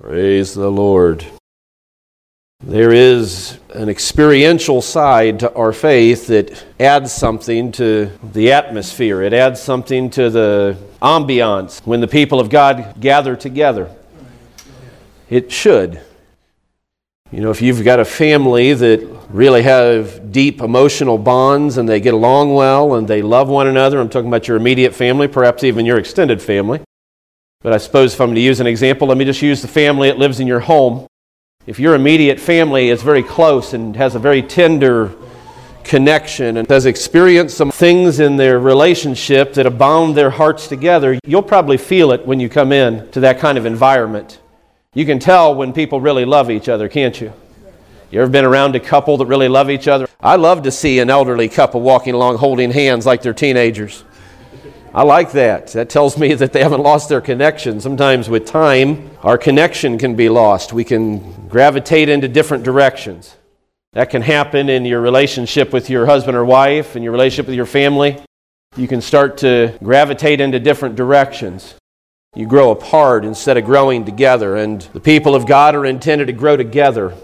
Praise the Lord. There is an experiential side to our faith that adds something to the atmosphere. It adds something to the ambiance when the people of God gather together. It should. You know, if you've got a family that really have deep emotional bonds and they get along well and they love one another, I'm talking about your immediate family, perhaps even your extended family. But I suppose if I'm going to use an example, let me just use the family that lives in your home. If your immediate family is very close and has a very tender connection and has experienced some things in their relationship that have bound their hearts together, you'll probably feel it when you come in to that kind of environment. You can tell when people really love each other, can't you? You ever been around a couple that really love each other? I love to see an elderly couple walking along holding hands like they're teenagers. I like that. That tells me that they haven't lost their connection. Sometimes with time, our connection can be lost. We can gravitate into different directions. That can happen in your relationship with your husband or wife, in your relationship with your family. You can start to gravitate into different directions. You grow apart instead of growing together. And the people of God are intended to grow together.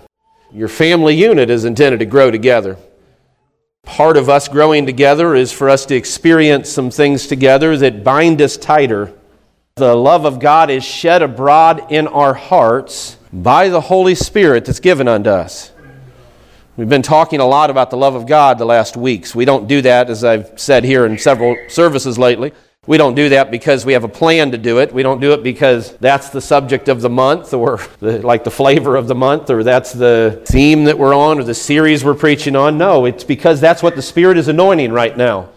Your family unit is intended to grow together. Part of us growing together is for us to experience some things together that bind us tighter. The love of God is shed abroad in our hearts by the Holy Spirit that's given unto us. We've been talking a lot about the love of God the last weeks. We don't do that, as I've said here in several services lately. We don't do that because we have a plan to do it. We don't do it because that's the subject of the month or the, like the flavor of the month or that's the theme that we're on or the series we're preaching on. No, it's because that's what the Spirit is anointing right now.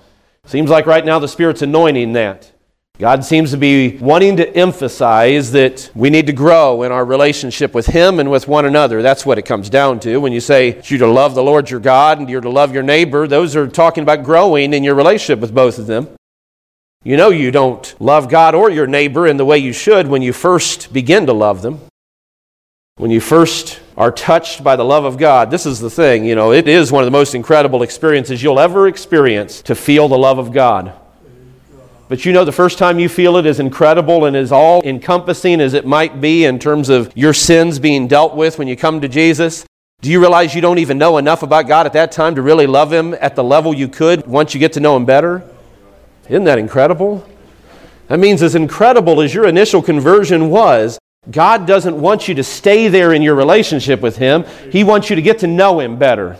Seems like right now the Spirit's anointing that. God seems to be wanting to emphasize that we need to grow in our relationship with Him and with one another. That's what it comes down to. When you say you're to love the Lord your God and you're to love your neighbor, those are talking about growing in your relationship with both of them. You know you don't love God or your neighbor in the way you should when you first begin to love them. When you first are touched by the love of God, this is the thing, you know, it is one of the most incredible experiences you'll ever experience to feel the love of God. But you know, the first time you feel it is incredible and as all encompassing as it might be in terms of your sins being dealt with when you come to Jesus. Do you realize you don't even know enough about God at that time to really love Him at the level you could once you get to know Him better? Isn't that incredible? That means, as incredible as your initial conversion was, God doesn't want you to stay there in your relationship with Him. He wants you to get to know Him better.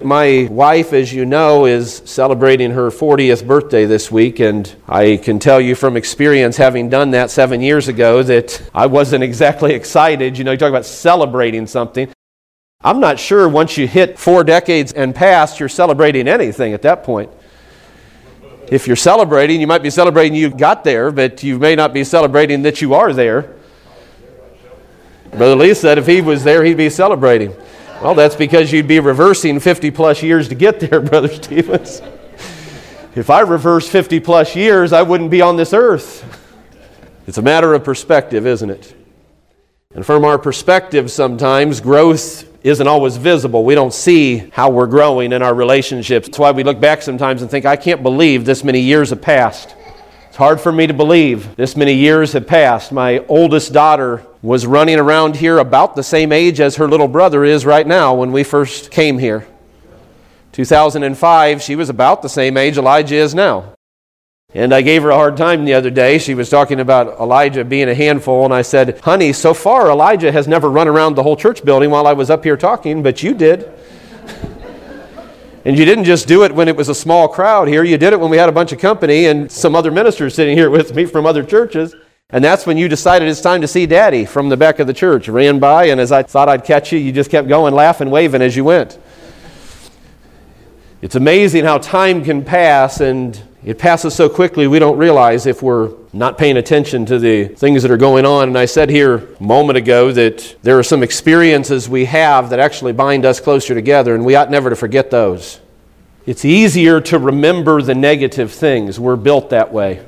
My wife, as you know, is celebrating her 40th birthday this week, and I can tell you from experience, having done that seven years ago, that I wasn't exactly excited. You know, you talk about celebrating something. I'm not sure once you hit four decades and past, you're celebrating anything at that point. If you're celebrating, you might be celebrating you got there, but you may not be celebrating that you are there. Brother Lee said if he was there, he'd be celebrating. Well, that's because you'd be reversing 50 plus years to get there, Brother Stevens. If I reverse 50 plus years, I wouldn't be on this earth. It's a matter of perspective, isn't it? And from our perspective, sometimes growth isn't always visible. We don't see how we're growing in our relationships. That's why we look back sometimes and think, I can't believe this many years have passed. It's hard for me to believe this many years have passed. My oldest daughter was running around here about the same age as her little brother is right now when we first came here. 2005, she was about the same age Elijah is now. And I gave her a hard time the other day. She was talking about Elijah being a handful, and I said, Honey, so far Elijah has never run around the whole church building while I was up here talking, but you did. and you didn't just do it when it was a small crowd here, you did it when we had a bunch of company and some other ministers sitting here with me from other churches. And that's when you decided it's time to see Daddy from the back of the church. Ran by, and as I thought I'd catch you, you just kept going, laughing, waving as you went. It's amazing how time can pass and it passes so quickly we don't realize if we're not paying attention to the things that are going on. And I said here a moment ago that there are some experiences we have that actually bind us closer together, and we ought never to forget those. It's easier to remember the negative things. We're built that way.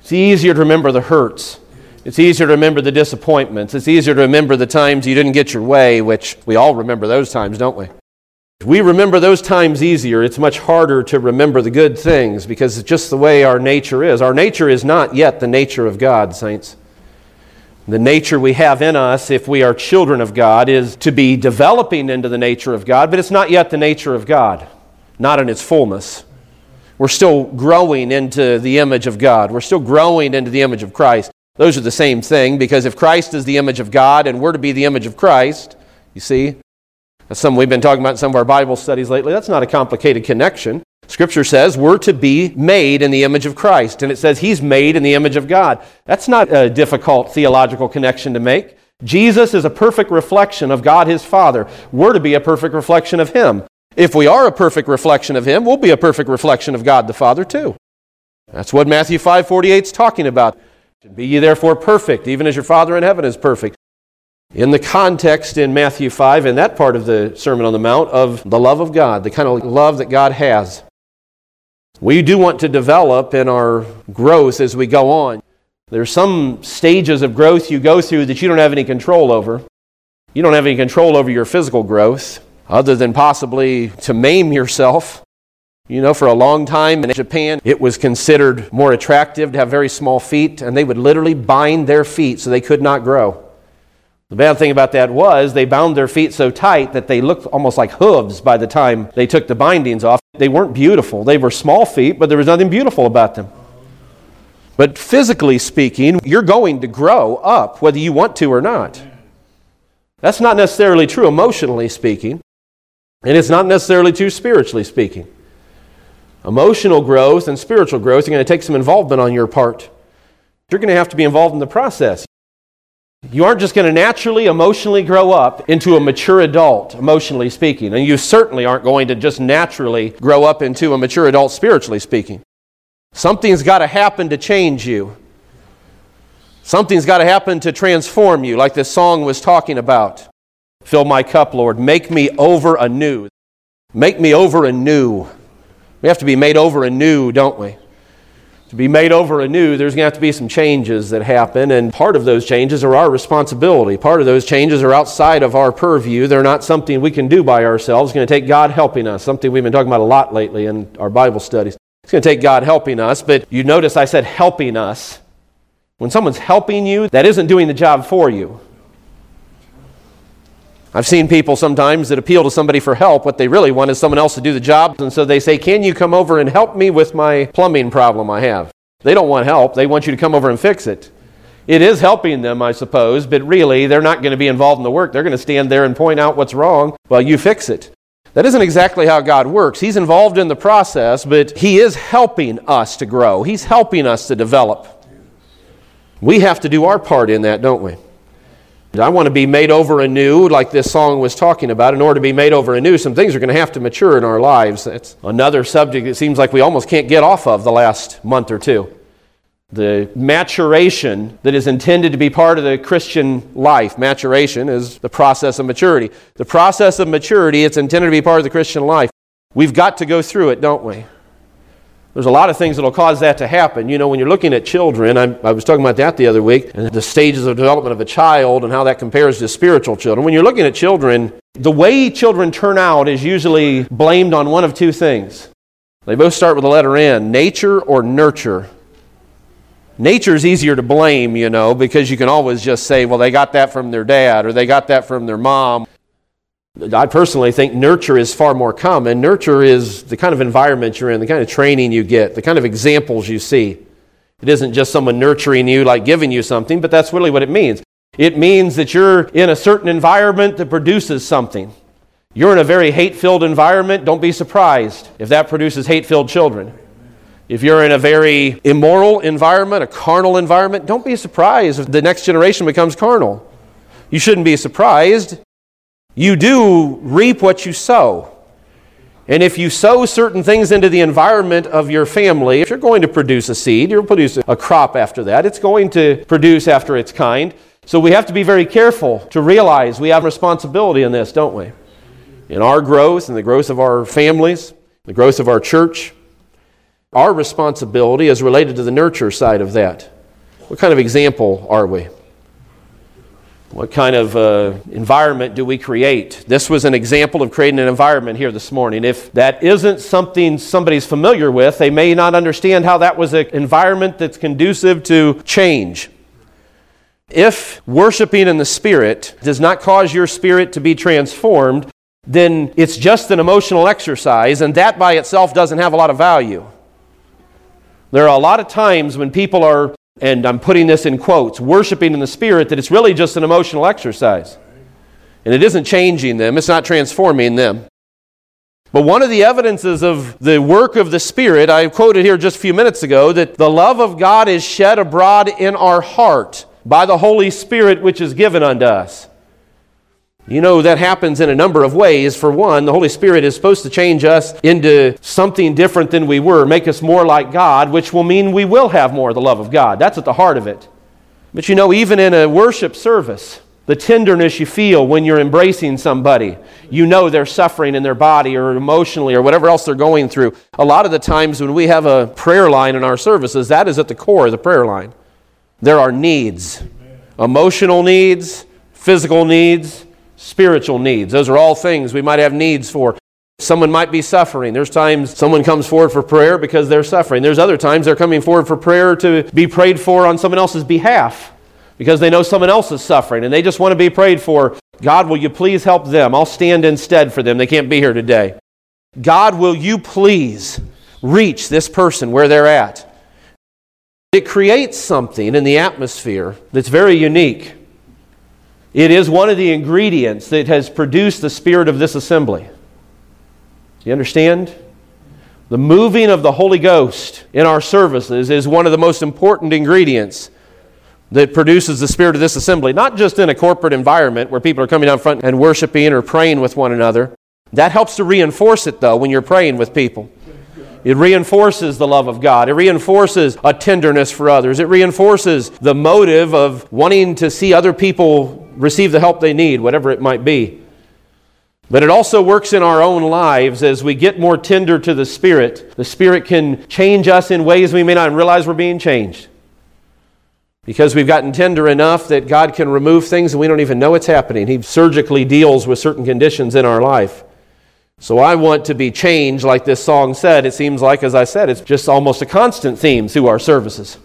It's easier to remember the hurts. It's easier to remember the disappointments. It's easier to remember the times you didn't get your way, which we all remember those times, don't we? We remember those times easier. It's much harder to remember the good things because it's just the way our nature is. Our nature is not yet the nature of God, saints. The nature we have in us, if we are children of God, is to be developing into the nature of God, but it's not yet the nature of God, not in its fullness. We're still growing into the image of God. We're still growing into the image of Christ. Those are the same thing because if Christ is the image of God and we're to be the image of Christ, you see, that's something we've been talking about in some of our Bible studies lately. That's not a complicated connection. Scripture says we're to be made in the image of Christ, and it says He's made in the image of God. That's not a difficult theological connection to make. Jesus is a perfect reflection of God His Father. We're to be a perfect reflection of Him. If we are a perfect reflection of Him, we'll be a perfect reflection of God the Father too. That's what Matthew 5:48 is talking about. Be ye therefore perfect, even as your Father in heaven is perfect. In the context in Matthew 5, in that part of the Sermon on the Mount, of the love of God, the kind of love that God has. We do want to develop in our growth as we go on. There are some stages of growth you go through that you don't have any control over. You don't have any control over your physical growth, other than possibly to maim yourself. You know, for a long time in Japan, it was considered more attractive to have very small feet, and they would literally bind their feet so they could not grow. The bad thing about that was they bound their feet so tight that they looked almost like hooves by the time they took the bindings off. They weren't beautiful. They were small feet, but there was nothing beautiful about them. But physically speaking, you're going to grow up whether you want to or not. That's not necessarily true emotionally speaking, and it's not necessarily true spiritually speaking. Emotional growth and spiritual growth are going to take some involvement on your part. You're going to have to be involved in the process. You aren't just going to naturally, emotionally grow up into a mature adult, emotionally speaking. And you certainly aren't going to just naturally grow up into a mature adult, spiritually speaking. Something's got to happen to change you. Something's got to happen to transform you, like this song was talking about. Fill my cup, Lord. Make me over anew. Make me over anew. We have to be made over anew, don't we? To be made over anew, there's going to have to be some changes that happen, and part of those changes are our responsibility. Part of those changes are outside of our purview. They're not something we can do by ourselves. It's going to take God helping us, something we've been talking about a lot lately in our Bible studies. It's going to take God helping us, but you notice I said helping us. When someone's helping you, that isn't doing the job for you. I've seen people sometimes that appeal to somebody for help. What they really want is someone else to do the job. And so they say, Can you come over and help me with my plumbing problem I have? They don't want help. They want you to come over and fix it. It is helping them, I suppose, but really, they're not going to be involved in the work. They're going to stand there and point out what's wrong while you fix it. That isn't exactly how God works. He's involved in the process, but He is helping us to grow, He's helping us to develop. We have to do our part in that, don't we? I want to be made over anew, like this song was talking about. In order to be made over anew, some things are going to have to mature in our lives. That's another subject that seems like we almost can't get off of the last month or two. The maturation that is intended to be part of the Christian life. Maturation is the process of maturity. The process of maturity, it's intended to be part of the Christian life. We've got to go through it, don't we? There's a lot of things that will cause that to happen. You know, when you're looking at children, I, I was talking about that the other week, and the stages of development of a child and how that compares to spiritual children. When you're looking at children, the way children turn out is usually blamed on one of two things. They both start with the letter N nature or nurture. Nature is easier to blame, you know, because you can always just say, well, they got that from their dad or they got that from their mom. I personally think nurture is far more common. Nurture is the kind of environment you're in, the kind of training you get, the kind of examples you see. It isn't just someone nurturing you, like giving you something, but that's really what it means. It means that you're in a certain environment that produces something. You're in a very hate filled environment, don't be surprised if that produces hate filled children. If you're in a very immoral environment, a carnal environment, don't be surprised if the next generation becomes carnal. You shouldn't be surprised you do reap what you sow. And if you sow certain things into the environment of your family, if you're going to produce a seed, you'll produce a crop after that. It's going to produce after its kind. So we have to be very careful to realize we have responsibility in this, don't we? In our growth and the growth of our families, the growth of our church, our responsibility is related to the nurture side of that. What kind of example are we? What kind of uh, environment do we create? This was an example of creating an environment here this morning. If that isn't something somebody's familiar with, they may not understand how that was an environment that's conducive to change. If worshiping in the Spirit does not cause your spirit to be transformed, then it's just an emotional exercise, and that by itself doesn't have a lot of value. There are a lot of times when people are, and I'm putting this in quotes, worshiping in the Spirit, that it's really just an emotional exercise. And it isn't changing them, it's not transforming them. But one of the evidences of the work of the Spirit, I quoted here just a few minutes ago, that the love of God is shed abroad in our heart by the Holy Spirit which is given unto us. You know, that happens in a number of ways. For one, the Holy Spirit is supposed to change us into something different than we were, make us more like God, which will mean we will have more of the love of God. That's at the heart of it. But you know, even in a worship service, the tenderness you feel when you're embracing somebody, you know they're suffering in their body or emotionally or whatever else they're going through. A lot of the times when we have a prayer line in our services, that is at the core of the prayer line. There are needs emotional needs, physical needs, spiritual needs. Those are all things we might have needs for. Someone might be suffering. There's times someone comes forward for prayer because they're suffering. There's other times they're coming forward for prayer to be prayed for on someone else's behalf because they know someone else is suffering and they just want to be prayed for. God, will you please help them? I'll stand instead for them. They can't be here today. God, will you please reach this person where they're at? It creates something in the atmosphere that's very unique. It is one of the ingredients that has produced the spirit of this assembly. Do you understand? The moving of the Holy Ghost in our services is one of the most important ingredients that produces the spirit of this assembly, not just in a corporate environment where people are coming down front and worshiping or praying with one another. That helps to reinforce it, though, when you're praying with people. It reinforces the love of God. It reinforces a tenderness for others. It reinforces the motive of wanting to see other people receive the help they need, whatever it might be. But it also works in our own lives as we get more tender to the Spirit. The Spirit can change us in ways we may not realize we're being changed. Because we've gotten tender enough that God can remove things and we don't even know it's happening. He surgically deals with certain conditions in our life. So I want to be changed, like this song said. It seems like, as I said, it's just almost a constant theme through our services.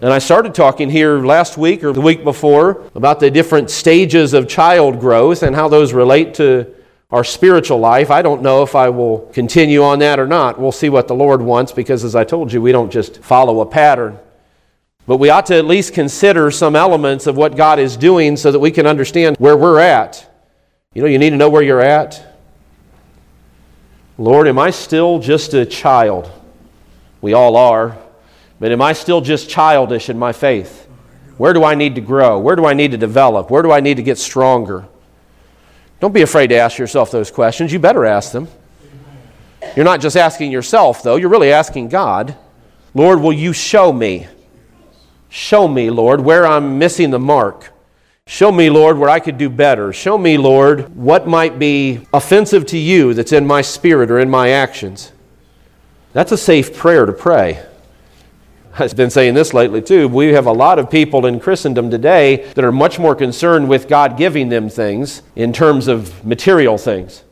And I started talking here last week or the week before about the different stages of child growth and how those relate to our spiritual life. I don't know if I will continue on that or not. We'll see what the Lord wants because, as I told you, we don't just follow a pattern. But we ought to at least consider some elements of what God is doing so that we can understand where we're at. You know, you need to know where you're at. Lord, am I still just a child? We all are. But am I still just childish in my faith? Where do I need to grow? Where do I need to develop? Where do I need to get stronger? Don't be afraid to ask yourself those questions. You better ask them. You're not just asking yourself, though, you're really asking God, Lord, will you show me? Show me, Lord, where I'm missing the mark. Show me, Lord, where I could do better. Show me, Lord, what might be offensive to you that's in my spirit or in my actions. That's a safe prayer to pray. I've been saying this lately too. We have a lot of people in Christendom today that are much more concerned with God giving them things in terms of material things.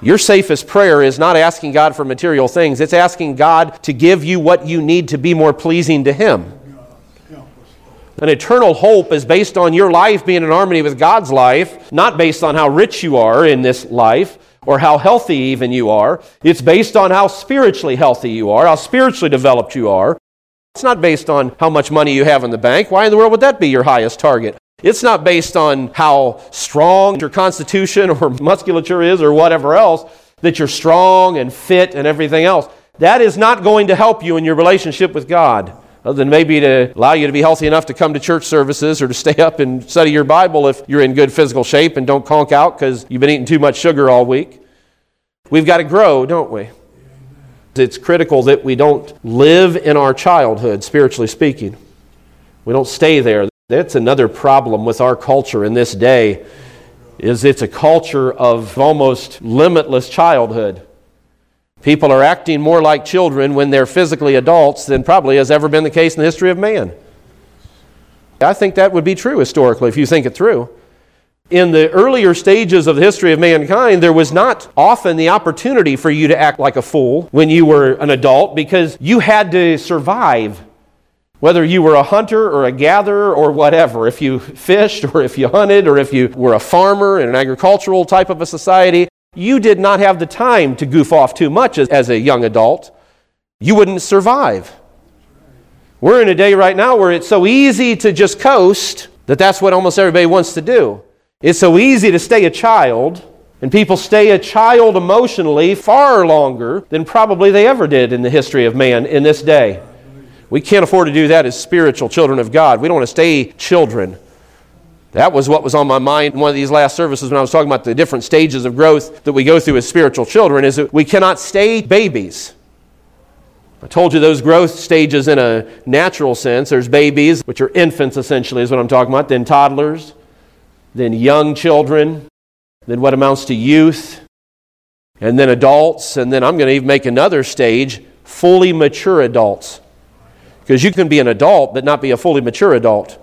Your safest prayer is not asking God for material things, it's asking God to give you what you need to be more pleasing to Him. An eternal hope is based on your life being in harmony with God's life, not based on how rich you are in this life or how healthy even you are. It's based on how spiritually healthy you are, how spiritually developed you are, it's not based on how much money you have in the bank. Why in the world would that be your highest target? It's not based on how strong your constitution or musculature is or whatever else, that you're strong and fit and everything else. That is not going to help you in your relationship with God, other than maybe to allow you to be healthy enough to come to church services or to stay up and study your Bible if you're in good physical shape and don't conk out because you've been eating too much sugar all week. We've got to grow, don't we? It's critical that we don't live in our childhood, spiritually speaking. We don't stay there. That's another problem with our culture in this day is it's a culture of almost limitless childhood. People are acting more like children when they're physically adults than probably has ever been the case in the history of man. I think that would be true historically if you think it through in the earlier stages of the history of mankind, there was not often the opportunity for you to act like a fool when you were an adult because you had to survive. Whether you were a hunter or a gatherer or whatever, if you fished or if you hunted or if you were a farmer in an agricultural type of a society, you did not have the time to goof off too much as, as a young adult. You wouldn't survive. We're in a day right now where it's so easy to just coast that that's what almost everybody wants to do. It's so easy to stay a child, and people stay a child emotionally far longer than probably they ever did in the history of man in this day. We can't afford to do that as spiritual children of God. We don't want to stay children. That was what was on my mind in one of these last services when I was talking about the different stages of growth that we go through as spiritual children is that we cannot stay babies. I told you those growth stages in a natural sense. There's babies, which are infants essentially, is what I'm talking about, then toddlers, then young children, then what amounts to youth, and then adults, and then I'm going to even make another stage fully mature adults. Because you can be an adult but not be a fully mature adult.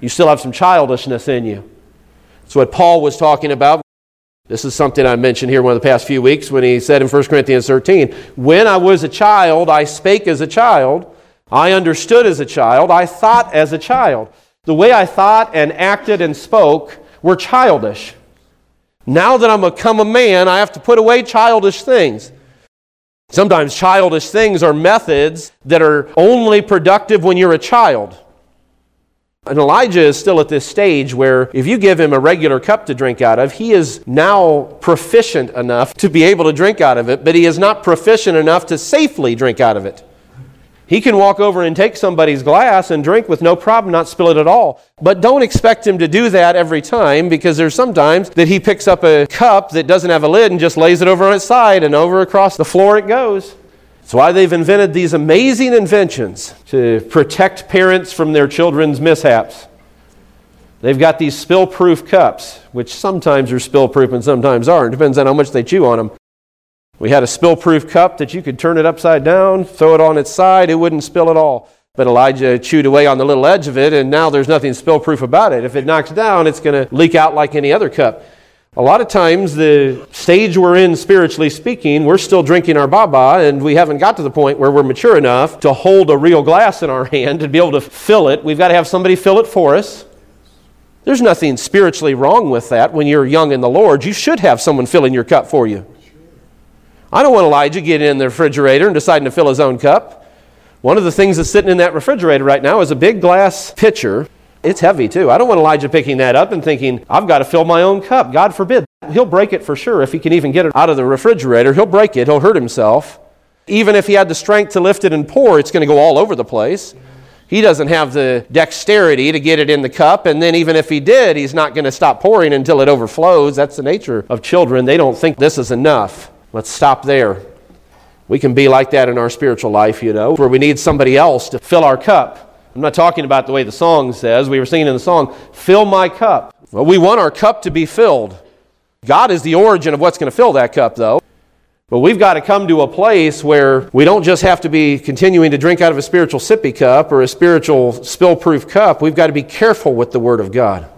You still have some childishness in you. That's what Paul was talking about this is something I mentioned here one of the past few weeks when he said in 1 Corinthians 13, When I was a child, I spake as a child, I understood as a child, I thought as a child. The way I thought and acted and spoke were childish. Now that I'm become a man, I have to put away childish things. Sometimes childish things are methods that are only productive when you're a child. And Elijah is still at this stage where if you give him a regular cup to drink out of, he is now proficient enough to be able to drink out of it, but he is not proficient enough to safely drink out of it. He can walk over and take somebody's glass and drink with no problem, not spill it at all. But don't expect him to do that every time because there's sometimes that he picks up a cup that doesn't have a lid and just lays it over on its side and over across the floor it goes. That's why they've invented these amazing inventions to protect parents from their children's mishaps. They've got these spill proof cups, which sometimes are spill proof and sometimes aren't. Depends on how much they chew on them. We had a spill proof cup that you could turn it upside down, throw it on its side, it wouldn't spill at all. But Elijah chewed away on the little edge of it, and now there's nothing spill proof about it. If it knocks down, it's going to leak out like any other cup. A lot of times, the stage we're in, spiritually speaking, we're still drinking our baba, and we haven't got to the point where we're mature enough to hold a real glass in our hand and be able to fill it. We've got to have somebody fill it for us. There's nothing spiritually wrong with that when you're young in the Lord. You should have someone filling your cup for you. I don't want Elijah getting in the refrigerator and deciding to fill his own cup. One of the things that's sitting in that refrigerator right now is a big glass pitcher it's heavy too. I don't want Elijah picking that up and thinking, I've got to fill my own cup. God forbid. He'll break it for sure. If he can even get it out of the refrigerator, he'll break it. He'll hurt himself. Even if he had the strength to lift it and pour, it's going to go all over the place. He doesn't have the dexterity to get it in the cup, and then even if he did, he's not going to stop pouring until it overflows. That's the nature of children. They don't think this is enough. Let's stop there. We can be like that in our spiritual life, you know, where we need somebody else to fill our cup. I'm not talking about the way the song says. We were singing in the song, Fill my cup. Well, we want our cup to be filled. God is the origin of what's going to fill that cup, though. But we've got to come to a place where we don't just have to be continuing to drink out of a spiritual sippy cup or a spiritual spill proof cup. We've got to be careful with the Word of God.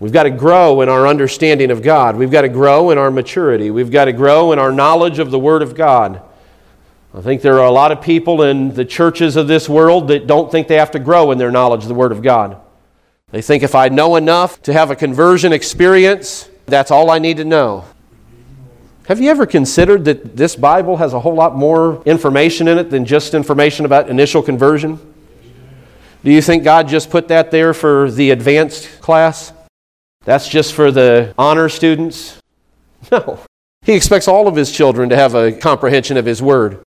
We've got to grow in our understanding of God. We've got to grow in our maturity. We've got to grow in our knowledge of the Word of God. I think there are a lot of people in the churches of this world that don't think they have to grow in their knowledge of the Word of God. They think if I know enough to have a conversion experience, that's all I need to know. Have you ever considered that this Bible has a whole lot more information in it than just information about initial conversion? Do you think God just put that there for the advanced class? That's just for the honor students? No. He expects all of his children to have a comprehension of his word.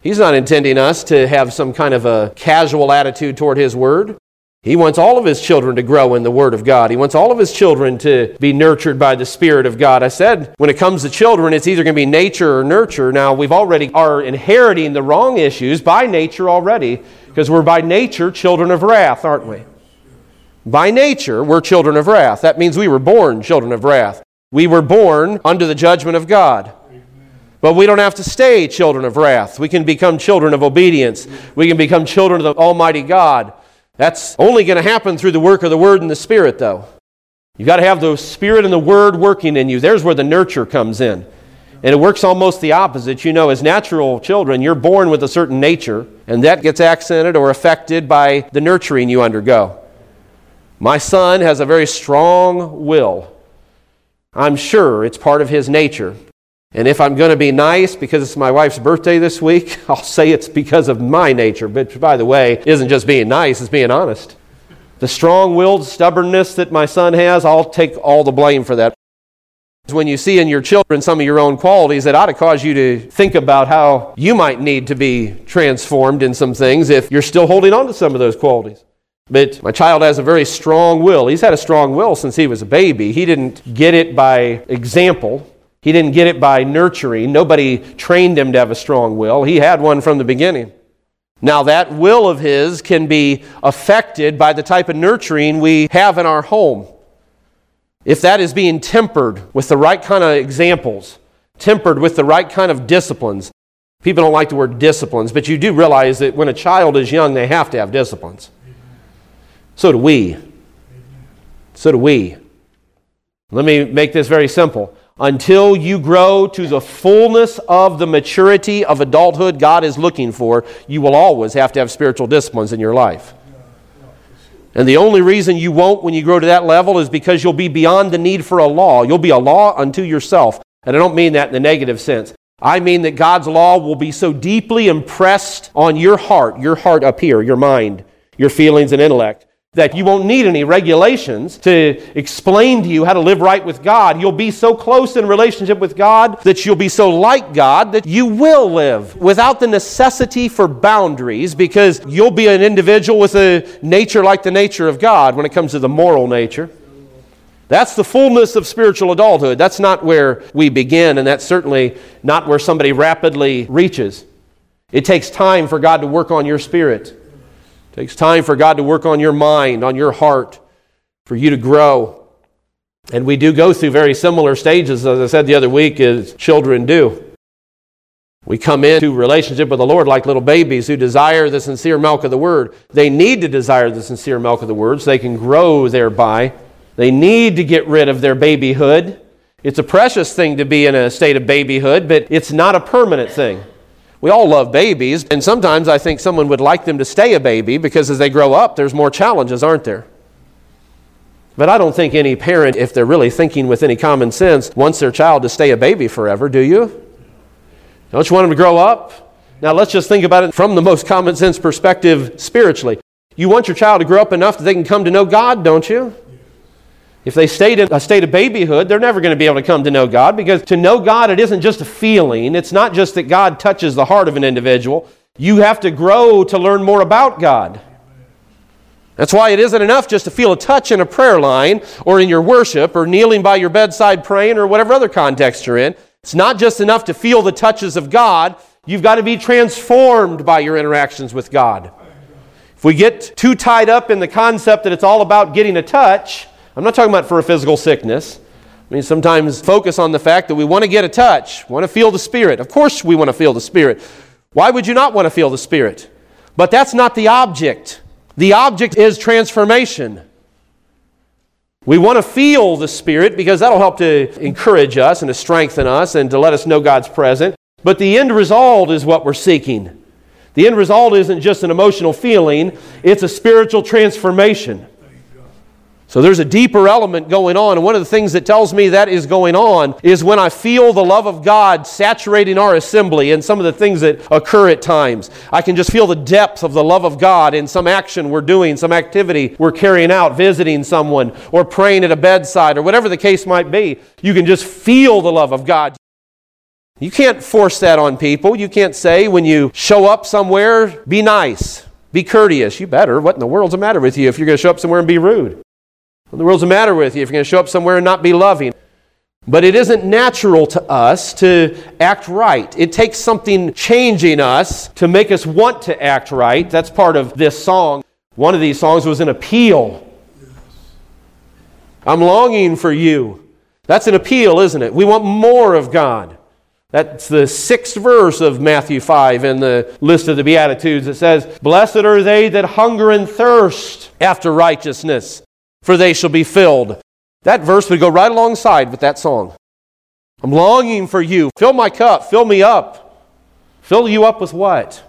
He's not intending us to have some kind of a casual attitude toward His Word. He wants all of His children to grow in the Word of God. He wants all of His children to be nurtured by the Spirit of God. I said when it comes to children, it's either going to be nature or nurture. Now, we've already are inheriting the wrong issues by nature already because we're by nature children of wrath, aren't we? By nature, we're children of wrath. That means we were born children of wrath. We were born under the judgment of God. But we don't have to stay children of wrath. We can become children of obedience. We can become children of the Almighty God. That's only going to happen through the work of the Word and the Spirit, though. You've got to have the Spirit and the Word working in you. There's where the nurture comes in. And it works almost the opposite. You know, as natural children, you're born with a certain nature, and that gets accented or affected by the nurturing you undergo. My son has a very strong will. I'm sure it's part of his nature. And if I'm going to be nice because it's my wife's birthday this week, I'll say it's because of my nature. But by the way, isn't just being nice, it's being honest. The strong willed stubbornness that my son has, I'll take all the blame for that. When you see in your children some of your own qualities, that ought to cause you to think about how you might need to be transformed in some things if you're still holding on to some of those qualities. But my child has a very strong will. He's had a strong will since he was a baby. He didn't get it by example, he didn't get it by nurturing. Nobody trained him to have a strong will. He had one from the beginning. Now, that will of his can be affected by the type of nurturing we have in our home. If that is being tempered with the right kind of examples, tempered with the right kind of disciplines, people don't like the word disciplines, but you do realize that when a child is young, they have to have disciplines. So do we. So do we. Let me make this very simple. Until you grow to the fullness of the maturity of adulthood God is looking for, you will always have to have spiritual disciplines in your life. And the only reason you won't when you grow to that level is because you'll be beyond the need for a law. You'll be a law unto yourself. And I don't mean that in the negative sense. I mean that God's law will be so deeply impressed on your heart, your heart up here, your mind, your feelings and intellect, that you won't need any regulations to explain to you how to live right with God. You'll be so close in relationship with God that you'll be so like God that you will live without the necessity for boundaries because you'll be an individual with a nature like the nature of God when it comes to the moral nature. That's the fullness of spiritual adulthood. That's not where we begin, and that's certainly not where somebody rapidly reaches. It takes time for God to work on your spirit. Takes time for God to work on your mind, on your heart, for you to grow. And we do go through very similar stages, as I said the other week, as children do. We come into relationship with the Lord like little babies who desire the sincere milk of the Word. They need to desire the sincere milk of the Word so they can grow thereby. They need to get rid of their babyhood. It's a precious thing to be in a state of babyhood, but it's not a permanent thing. We all love babies, and sometimes I think someone would like them to stay a baby because as they grow up, there's more challenges, aren't there? But I don't think any parent, if they're really thinking with any common sense, wants their child to stay a baby forever, do you? Don't you want them to grow up? Now let's just think about it from the most common sense perspective spiritually. You want your child to grow up enough that they can come to know God, don't you? If they stayed in a state of babyhood, they're never going to be able to come to know God because to know God, it isn't just a feeling. It's not just that God touches the heart of an individual. You have to grow to learn more about God. That's why it isn't enough just to feel a touch in a prayer line or in your worship or kneeling by your bedside praying or whatever other context you're in. It's not just enough to feel the touches of God. You've got to be transformed by your interactions with God. If we get too tied up in the concept that it's all about getting a touch, I'm not talking about for a physical sickness. I mean, sometimes focus on the fact that we want to get a touch, want to feel the Spirit. Of course, we want to feel the Spirit. Why would you not want to feel the Spirit? But that's not the object. The object is transformation. We want to feel the Spirit because that'll help to encourage us and to strengthen us and to let us know God's present. But the end result is what we're seeking. The end result isn't just an emotional feeling, it's a spiritual transformation. So there's a deeper element going on. And one of the things that tells me that is going on is when I feel the love of God saturating our assembly and some of the things that occur at times. I can just feel the depth of the love of God in some action we're doing, some activity we're carrying out, visiting someone, or praying at a bedside, or whatever the case might be. You can just feel the love of God. You can't force that on people. You can't say when you show up somewhere, be nice, be courteous. You better. What in the world's the matter with you if you're going to show up somewhere and be rude? What the world's the matter with you if you're going to show up somewhere and not be loving? But it isn't natural to us to act right. It takes something changing us to make us want to act right. That's part of this song. One of these songs was an appeal. I'm longing for you. That's an appeal, isn't it? We want more of God. That's the sixth verse of Matthew 5 in the list of the Beatitudes. It says, Blessed are they that hunger and thirst after righteousness, for they shall be filled. That verse would go right alongside with that song. I'm longing for you. Fill my cup. Fill me up. Fill you up with what?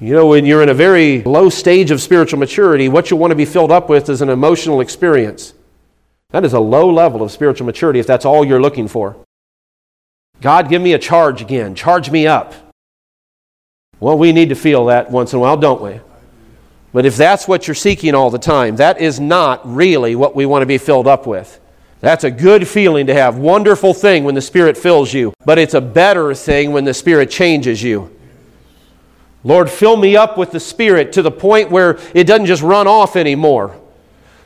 You know, when you're in a very low stage of spiritual maturity, what you want to be filled up with is an emotional experience. That is a low level of spiritual maturity if that's all you're looking for. God, give me a charge again. Charge me up. Well, we need to feel that once in a while, don't we? But if that's what you're seeking all the time, that is not really what we want to be filled up with. That's a good feeling to have. Wonderful thing when the Spirit fills you. But it's a better thing when the Spirit changes you. Lord, fill me up with the Spirit to the point where it doesn't just run off anymore.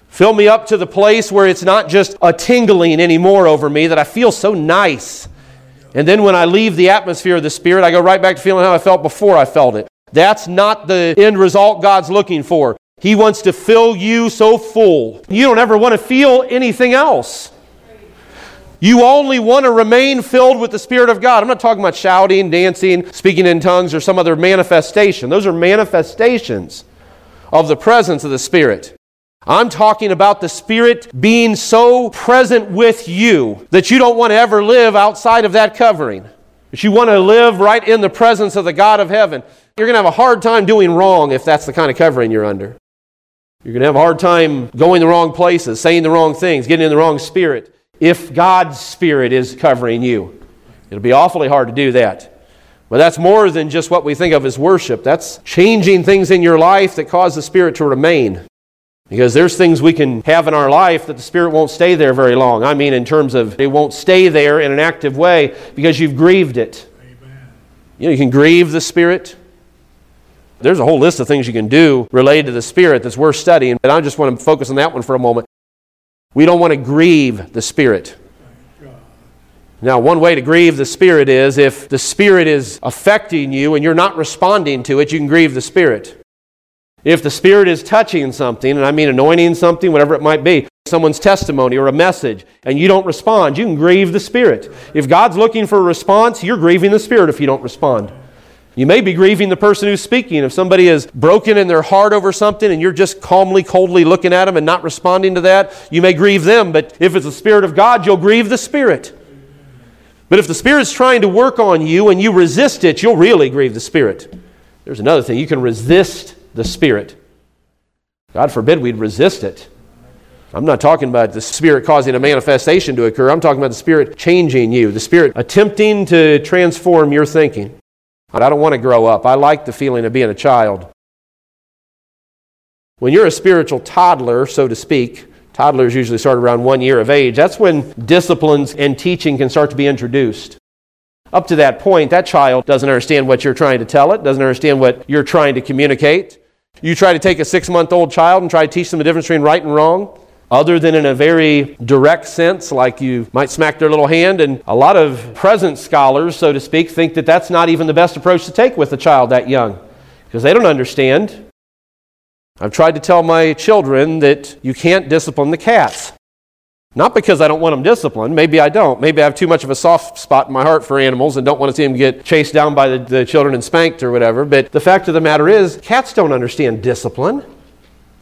Fill me up to the place where it's not just a tingling anymore over me, that I feel so nice. And then when I leave the atmosphere of the Spirit, I go right back to feeling how I felt before I felt it. That's not the end result God's looking for. He wants to fill you so full. You don't ever want to feel anything else. You only want to remain filled with the Spirit of God. I'm not talking about shouting, dancing, speaking in tongues, or some other manifestation. Those are manifestations of the presence of the Spirit. I'm talking about the Spirit being so present with you that you don't want to ever live outside of that covering. That you want to live right in the presence of the God of heaven. You're going to have a hard time doing wrong if that's the kind of covering you're under. You're going to have a hard time going the wrong places, saying the wrong things, getting in the wrong spirit if God's Spirit is covering you. It'll be awfully hard to do that. But that's more than just what we think of as worship. That's changing things in your life that cause the Spirit to remain. Because there's things we can have in our life that the Spirit won't stay there very long. I mean, in terms of it won't stay there in an active way because you've grieved it. Amen. You know, you can grieve the Spirit. There's a whole list of things you can do related to the Spirit that's worth studying, but I just want to focus on that one for a moment. We don't want to grieve the Spirit. Now, one way to grieve the Spirit is if the Spirit is affecting you and you're not responding to it, you can grieve the Spirit. If the Spirit is touching something, and I mean anointing something, whatever it might be, someone's testimony or a message, and you don't respond, you can grieve the Spirit. If God's looking for a response, you're grieving the Spirit if you don't respond. You may be grieving the person who's speaking. If somebody is broken in their heart over something and you're just calmly, coldly looking at them and not responding to that, you may grieve them. But if it's the Spirit of God, you'll grieve the Spirit. But if the Spirit's trying to work on you and you resist it, you'll really grieve the Spirit. There's another thing you can resist the Spirit. God forbid we'd resist it. I'm not talking about the Spirit causing a manifestation to occur. I'm talking about the Spirit changing you, the Spirit attempting to transform your thinking. I don't want to grow up. I like the feeling of being a child. When you're a spiritual toddler, so to speak, toddlers usually start around one year of age, that's when disciplines and teaching can start to be introduced. Up to that point, that child doesn't understand what you're trying to tell it, doesn't understand what you're trying to communicate. You try to take a six month old child and try to teach them the difference between right and wrong, other than in a very direct sense, like you might smack their little hand. And a lot of present scholars, so to speak, think that that's not even the best approach to take with a child that young because they don't understand. I've tried to tell my children that you can't discipline the cats. Not because I don't want them disciplined. Maybe I don't. Maybe I have too much of a soft spot in my heart for animals and don't want to see them get chased down by the, the children and spanked or whatever. But the fact of the matter is, cats don't understand discipline.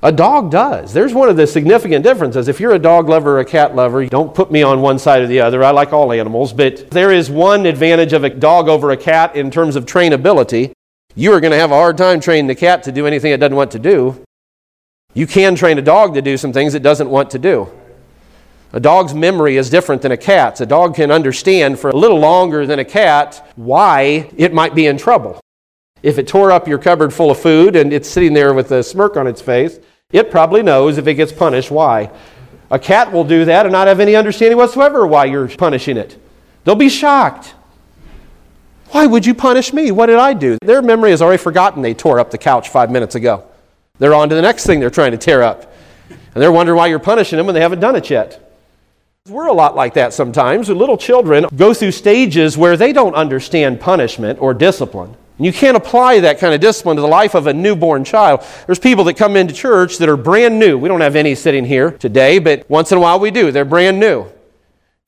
A dog does. There's one of the significant differences. If you're a dog lover or a cat lover, don't put me on one side or the other. I like all animals. But there is one advantage of a dog over a cat in terms of trainability. You are going to have a hard time training the cat to do anything it doesn't want to do. You can train a dog to do some things it doesn't want to do. A dog's memory is different than a cat's. A dog can understand for a little longer than a cat why it might be in trouble. If it tore up your cupboard full of food and it's sitting there with a smirk on its face, it probably knows if it gets punished why. A cat will do that and not have any understanding whatsoever why you're punishing it. They'll be shocked. Why would you punish me? What did I do? Their memory is already forgotten they tore up the couch five minutes ago. They're on to the next thing they're trying to tear up. And they're wondering why you're punishing them when they haven't done it yet. We're a lot like that sometimes. Little children go through stages where they don't understand punishment or discipline. You can't apply that kind of discipline to the life of a newborn child. There's people that come into church that are brand new. We don't have any sitting here today, but once in a while we do. They're brand new.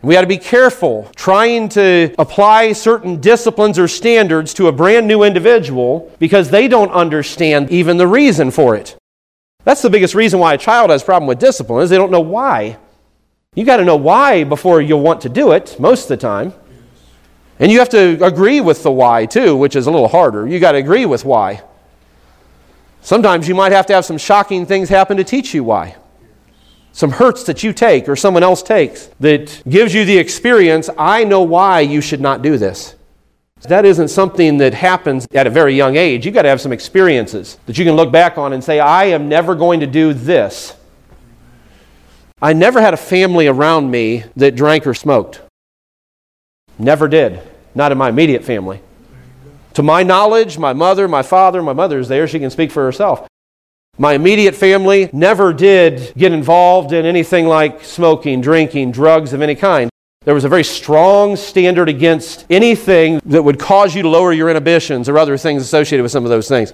We got to be careful trying to apply certain disciplines or standards to a brand new individual because they don't understand even the reason for it. That's the biggest reason why a child has a problem with discipline is they don't know why. You got to know why before you'll want to do it most of the time. And you have to agree with the why too, which is a little harder. You got to agree with why. Sometimes you might have to have some shocking things happen to teach you why. Some hurts that you take or someone else takes that gives you the experience I know why you should not do this. That isn't something that happens at a very young age. You've got to have some experiences that you can look back on and say, I am never going to do this. I never had a family around me that drank or smoked. Never did. Not in my immediate family. To my knowledge, my mother, my father, my mother's there. She can speak for herself. My immediate family never did get involved in anything like smoking, drinking, drugs of any kind. There was a very strong standard against anything that would cause you to lower your inhibitions or other things associated with some of those things.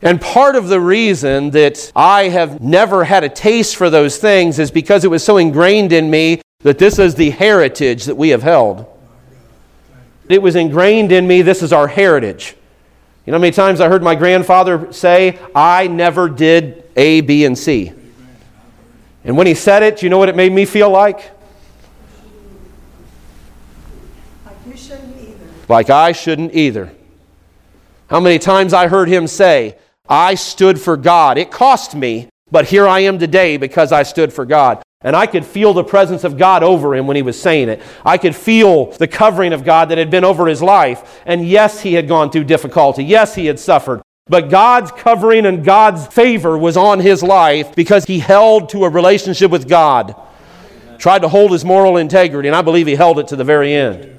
And part of the reason that I have never had a taste for those things is because it was so ingrained in me that this is the heritage that we have held. It was ingrained in me, this is our heritage. You know how many times I heard my grandfather say, I never did A, B, and C? And when he said it, you know what it made me feel like? like you shouldn't either. Like I shouldn't either. How many times I heard him say, I stood for God. It cost me, but here I am today because I stood for God. And I could feel the presence of God over him when he was saying it. I could feel the covering of God that had been over his life. And yes, he had gone through difficulty. Yes, he had suffered. But God's covering and God's favor was on his life because he held to a relationship with God. Tried to hold his moral integrity, and I believe he held it to the very end.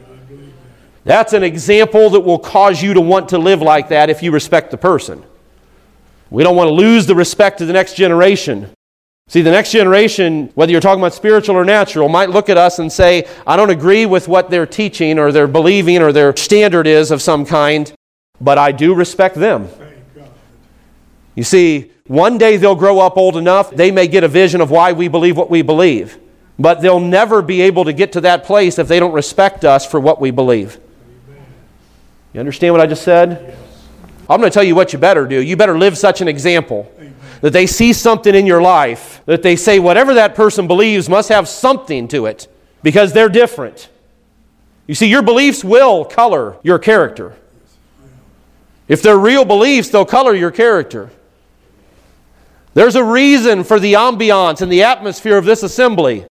That's an example that will cause you to want to live like that if you respect the person. We don't want to lose the respect of the next generation. See, the next generation, whether you're talking about spiritual or natural, might look at us and say, I don't agree with what they're teaching or they're believing or their standard is of some kind, but I do respect them. You see, one day they'll grow up old enough, they may get a vision of why we believe what we believe, but they'll never be able to get to that place if they don't respect us for what we believe. You understand what I just said? I'm going to tell you what you better do. You better live such an example that they see something in your life, that they say whatever that person believes must have something to it because they're different. You see, your beliefs will color your character. If they're real beliefs, they'll color your character. There's a reason for the ambiance and the atmosphere of this assembly.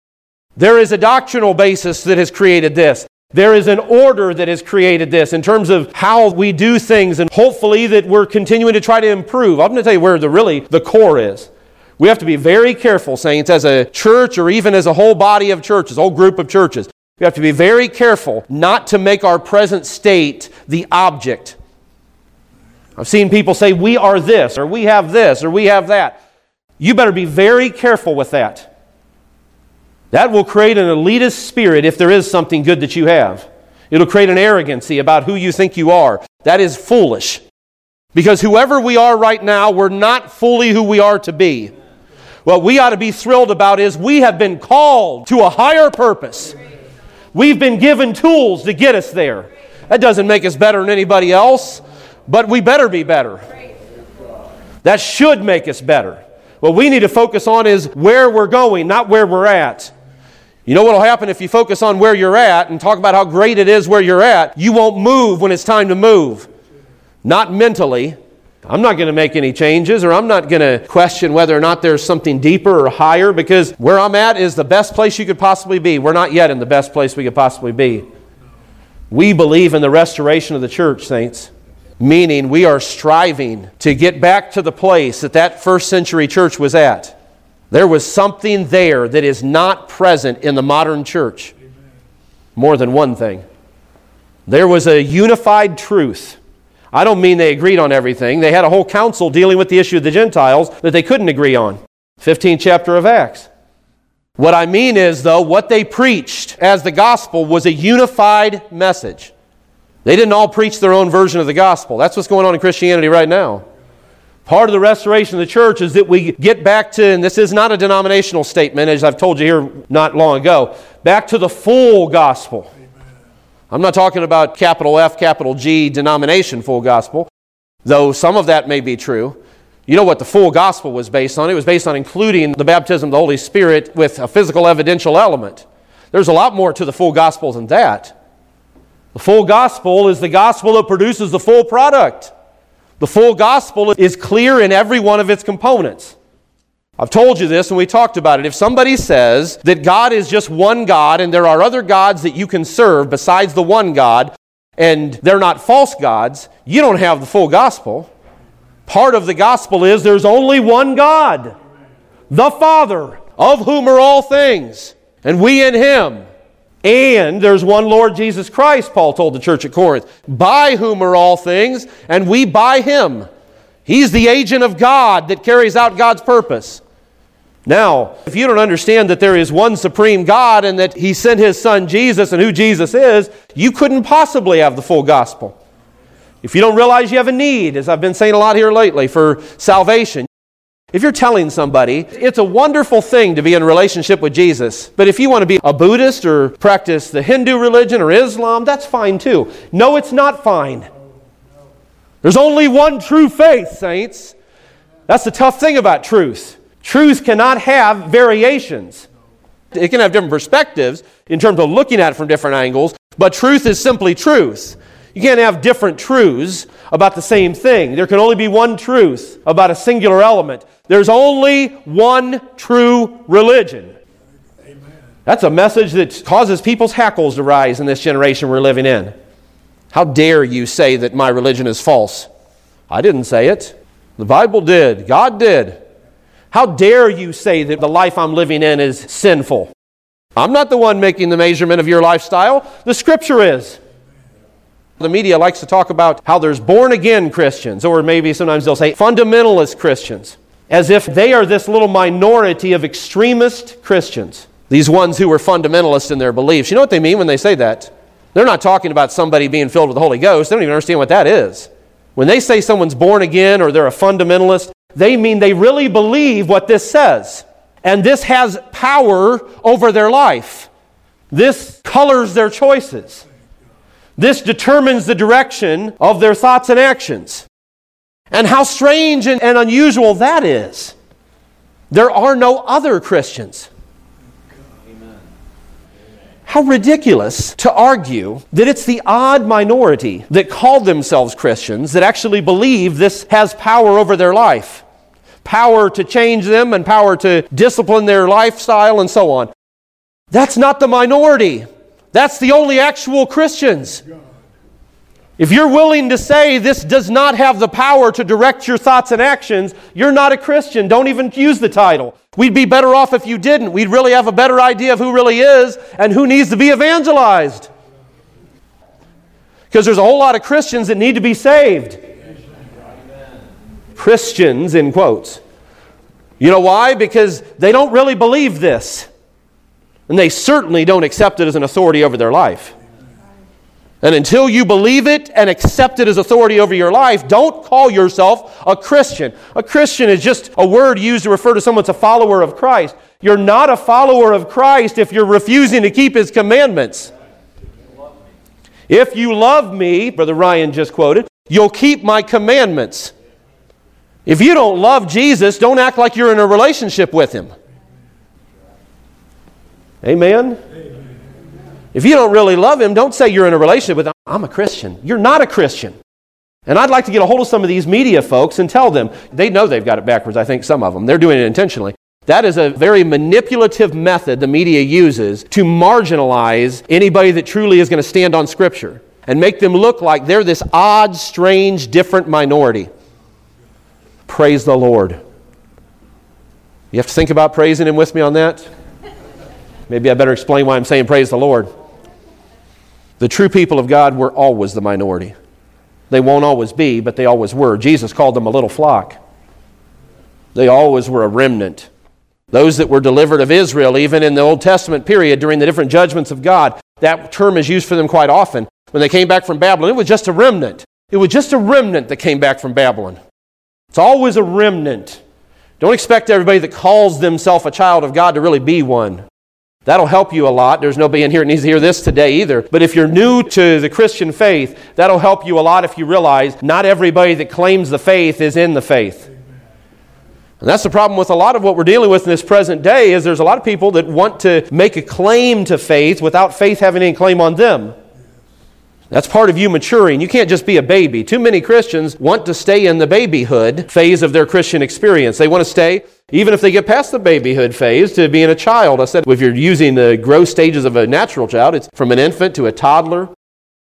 There is a doctrinal basis that has created this. There is an order that has created this in terms of how we do things, and hopefully that we're continuing to try to improve. I'm going to tell you where the really the core is. We have to be very careful, saints, as a church or even as a whole body of churches, whole group of churches. We have to be very careful not to make our present state the object. I've seen people say, We are this, or we have this, or we have that. You better be very careful with that. That will create an elitist spirit if there is something good that you have. It'll create an arrogancy about who you think you are. That is foolish. Because whoever we are right now, we're not fully who we are to be. What we ought to be thrilled about is we have been called to a higher purpose. We've been given tools to get us there. That doesn't make us better than anybody else, but we better be better. That should make us better. What we need to focus on is where we're going, not where we're at. You know what will happen if you focus on where you're at and talk about how great it is where you're at? You won't move when it's time to move. Not mentally. I'm not going to make any changes or I'm not going to question whether or not there's something deeper or higher because where I'm at is the best place you could possibly be. We're not yet in the best place we could possibly be. We believe in the restoration of the church, saints, meaning we are striving to get back to the place that that first century church was at. There was something there that is not present in the modern church. More than one thing. There was a unified truth. I don't mean they agreed on everything. They had a whole council dealing with the issue of the Gentiles that they couldn't agree on. 15th chapter of Acts. What I mean is, though, what they preached as the gospel was a unified message. They didn't all preach their own version of the gospel. That's what's going on in Christianity right now. Part of the restoration of the church is that we get back to, and this is not a denominational statement, as I've told you here not long ago, back to the full gospel. I'm not talking about capital F, capital G denomination full gospel, though some of that may be true. You know what the full gospel was based on? It was based on including the baptism of the Holy Spirit with a physical evidential element. There's a lot more to the full gospel than that. The full gospel is the gospel that produces the full product. The full gospel is clear in every one of its components. I've told you this and we talked about it. If somebody says that God is just one God and there are other gods that you can serve besides the one God, and they're not false gods, you don't have the full gospel. Part of the gospel is there's only one God, the Father, of whom are all things, and we in Him. And there's one Lord Jesus Christ, Paul told the church at Corinth, by whom are all things, and we by Him. He's the agent of God that carries out God's purpose. Now, if you don't understand that there is one supreme God and that He sent His Son Jesus and who Jesus is, you couldn't possibly have the full gospel. If you don't realize you have a need, as I've been saying a lot here lately, for salvation, if you're telling somebody, it's a wonderful thing to be in relationship with Jesus, but if you want to be a Buddhist or practice the Hindu religion or Islam, that's fine too. No, it's not fine. There's only one true faith, saints. That's the tough thing about truth. Truth cannot have variations. It can have different perspectives in terms of looking at it from different angles, but truth is simply truth. You can't have different truths about the same thing. There can only be one truth about a singular element. There's only one true religion. Amen. That's a message that causes people's hackles to rise in this generation we're living in. How dare you say that my religion is false? I didn't say it. The Bible did. God did. How dare you say that the life I'm living in is sinful? I'm not the one making the measurement of your lifestyle. The Scripture is. The media likes to talk about how there's born again Christians, or maybe sometimes they'll say fundamentalist Christians, as if they are this little minority of extremist Christians. These ones who are fundamentalists in their beliefs. You know what they mean when they say that? They're not talking about somebody being filled with the Holy Ghost. They don't even understand what that is. When they say someone's born again or they're a fundamentalist, they mean they really believe what this says. And this has power over their life. This colors their choices. This determines the direction of their thoughts and actions. And how strange and, and unusual that is. There are no other Christians. How ridiculous to argue that it's the odd minority that call themselves Christians that actually believe this has power over their life power to change them and power to discipline their lifestyle and so on. That's not the minority. That's the only actual Christians. If you're willing to say this does not have the power to direct your thoughts and actions, you're not a Christian. Don't even use the title. We'd be better off if you didn't. We'd really have a better idea of who really is and who needs to be evangelized. Because there's a whole lot of Christians that need to be saved. Christians, in quotes. You know why? Because they don't really believe this. And they certainly don't accept it as an authority over their life. And until you believe it and accept it as authority over your life, don't call yourself a Christian. A Christian is just a word used to refer to someone that's a follower of Christ. You're not a follower of Christ if you're refusing to keep his commandments. If you love me, Brother Ryan just quoted, you'll keep my commandments. If you don't love Jesus, don't act like you're in a relationship with him. Amen? If you don't really love him, don't say you're in a relationship with him. I'm a Christian. You're not a Christian. And I'd like to get a hold of some of these media folks and tell them, they know they've got it backwards, I think some of them. They're doing it intentionally. That is a very manipulative method the media uses to marginalize anybody that truly is going to stand on Scripture and make them look like they're this odd, strange, different minority. Praise the Lord. You have to think about praising Him with me on that? Maybe I better explain why I'm saying praise the Lord. The true people of God were always the minority. They won't always be, but they always were. Jesus called them a little flock. They always were a remnant. Those that were delivered of Israel, even in the Old Testament period during the different judgments of God, that term is used for them quite often. When they came back from Babylon, it was just a remnant. It was just a remnant that came back from Babylon. It's always a remnant. Don't expect everybody that calls themselves a child of God to really be one. That'll help you a lot. There's nobody in here that needs to hear this today either. But if you're new to the Christian faith, that'll help you a lot if you realize not everybody that claims the faith is in the faith. And that's the problem with a lot of what we're dealing with in this present day is there's a lot of people that want to make a claim to faith without faith having any claim on them. That's part of you maturing. You can't just be a baby. Too many Christians want to stay in the babyhood phase of their Christian experience. They want to stay, even if they get past the babyhood phase, to being a child. I said, if you're using the growth stages of a natural child, it's from an infant to a toddler.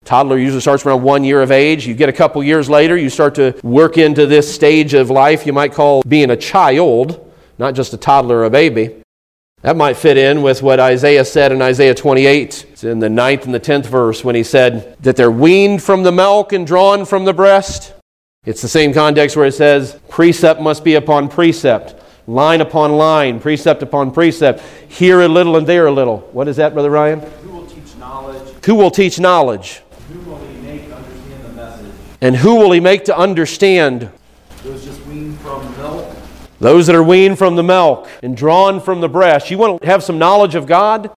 Toddler usually starts around one year of age. You get a couple years later, you start to work into this stage of life you might call being a child, not just a toddler or a baby. That might fit in with what Isaiah said in Isaiah 28. It's in the ninth and the tenth verse when he said that they're weaned from the milk and drawn from the breast. It's the same context where it says, precept must be upon precept, line upon line, precept upon precept, here a little and there a little. What is that, Brother Ryan? Who will teach knowledge? Who will teach knowledge? Who will he make to understand the message? And who will he make to understand? Those just weaned from milk those that are weaned from the milk and drawn from the breast. You want to have some knowledge of God?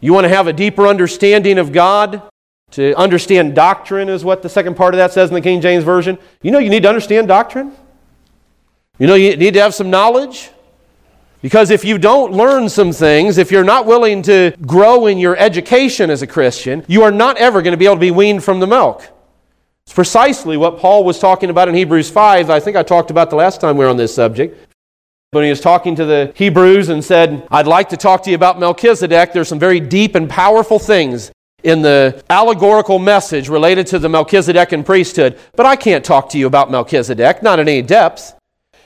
You want to have a deeper understanding of God? To understand doctrine is what the second part of that says in the King James Version. You know, you need to understand doctrine. You know, you need to have some knowledge. Because if you don't learn some things, if you're not willing to grow in your education as a Christian, you are not ever going to be able to be weaned from the milk. It's precisely what Paul was talking about in Hebrews 5. I think I talked about the last time we were on this subject when he was talking to the Hebrews and said, I'd like to talk to you about Melchizedek. There's some very deep and powerful things in the allegorical message related to the Melchizedekan priesthood, but I can't talk to you about Melchizedek, not in any depth.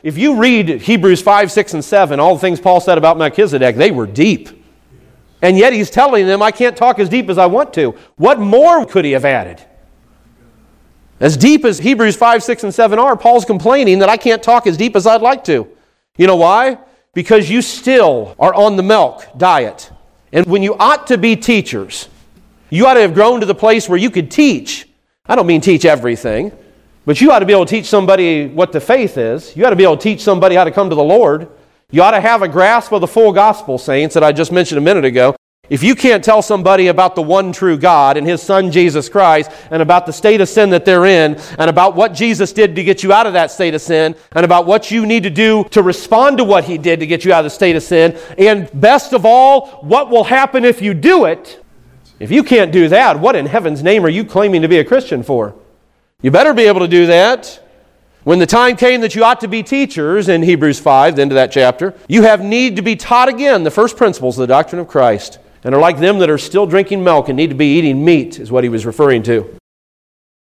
If you read Hebrews 5, 6, and 7, all the things Paul said about Melchizedek, they were deep. And yet he's telling them, I can't talk as deep as I want to. What more could he have added? As deep as Hebrews 5, 6, and 7 are, Paul's complaining that I can't talk as deep as I'd like to. You know why? Because you still are on the milk diet. And when you ought to be teachers, you ought to have grown to the place where you could teach. I don't mean teach everything, but you ought to be able to teach somebody what the faith is. You ought to be able to teach somebody how to come to the Lord. You ought to have a grasp of the full gospel, saints, that I just mentioned a minute ago. If you can't tell somebody about the one true God and His Son Jesus Christ and about the state of sin that they're in and about what Jesus did to get you out of that state of sin and about what you need to do to respond to what He did to get you out of the state of sin, and best of all, what will happen if you do it, if you can't do that, what in heaven's name are you claiming to be a Christian for? You better be able to do that. When the time came that you ought to be teachers in Hebrews 5, the end of that chapter, you have need to be taught again the first principles of the doctrine of Christ and are like them that are still drinking milk and need to be eating meat, is what he was referring to.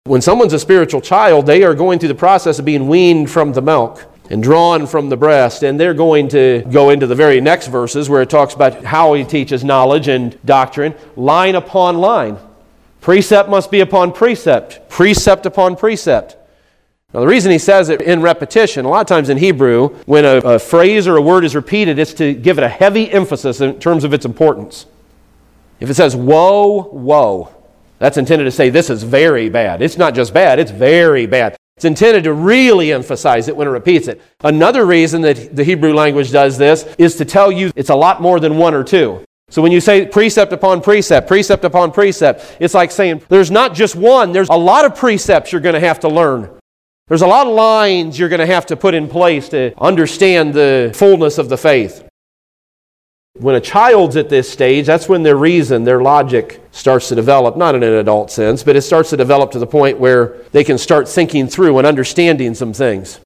When someone's a spiritual child, they are going through the process of being weaned from the milk and drawn from the breast. And they're going to go into the very next verses where it talks about how he teaches knowledge and doctrine, line upon line. Precept must be upon precept, precept upon precept. Now, the reason he says it in repetition, a lot of times in Hebrew, when a, a phrase or a word is repeated, it's to give it a heavy emphasis in terms of its importance. If it says woe, woe, that's intended to say this is very bad. It's not just bad, it's very bad. It's intended to really emphasize it when it repeats it. Another reason that the Hebrew language does this is to tell you it's a lot more than one or two. So when you say precept upon precept, precept upon precept, it's like saying there's not just one, there's a lot of precepts you're going to have to learn. There's a lot of lines you're going to have to put in place to understand the fullness of the faith. When a child's at this stage, that's when their reason, their logic starts to develop, not in an adult sense, but it starts to develop to the point where they can start thinking through and understanding some things.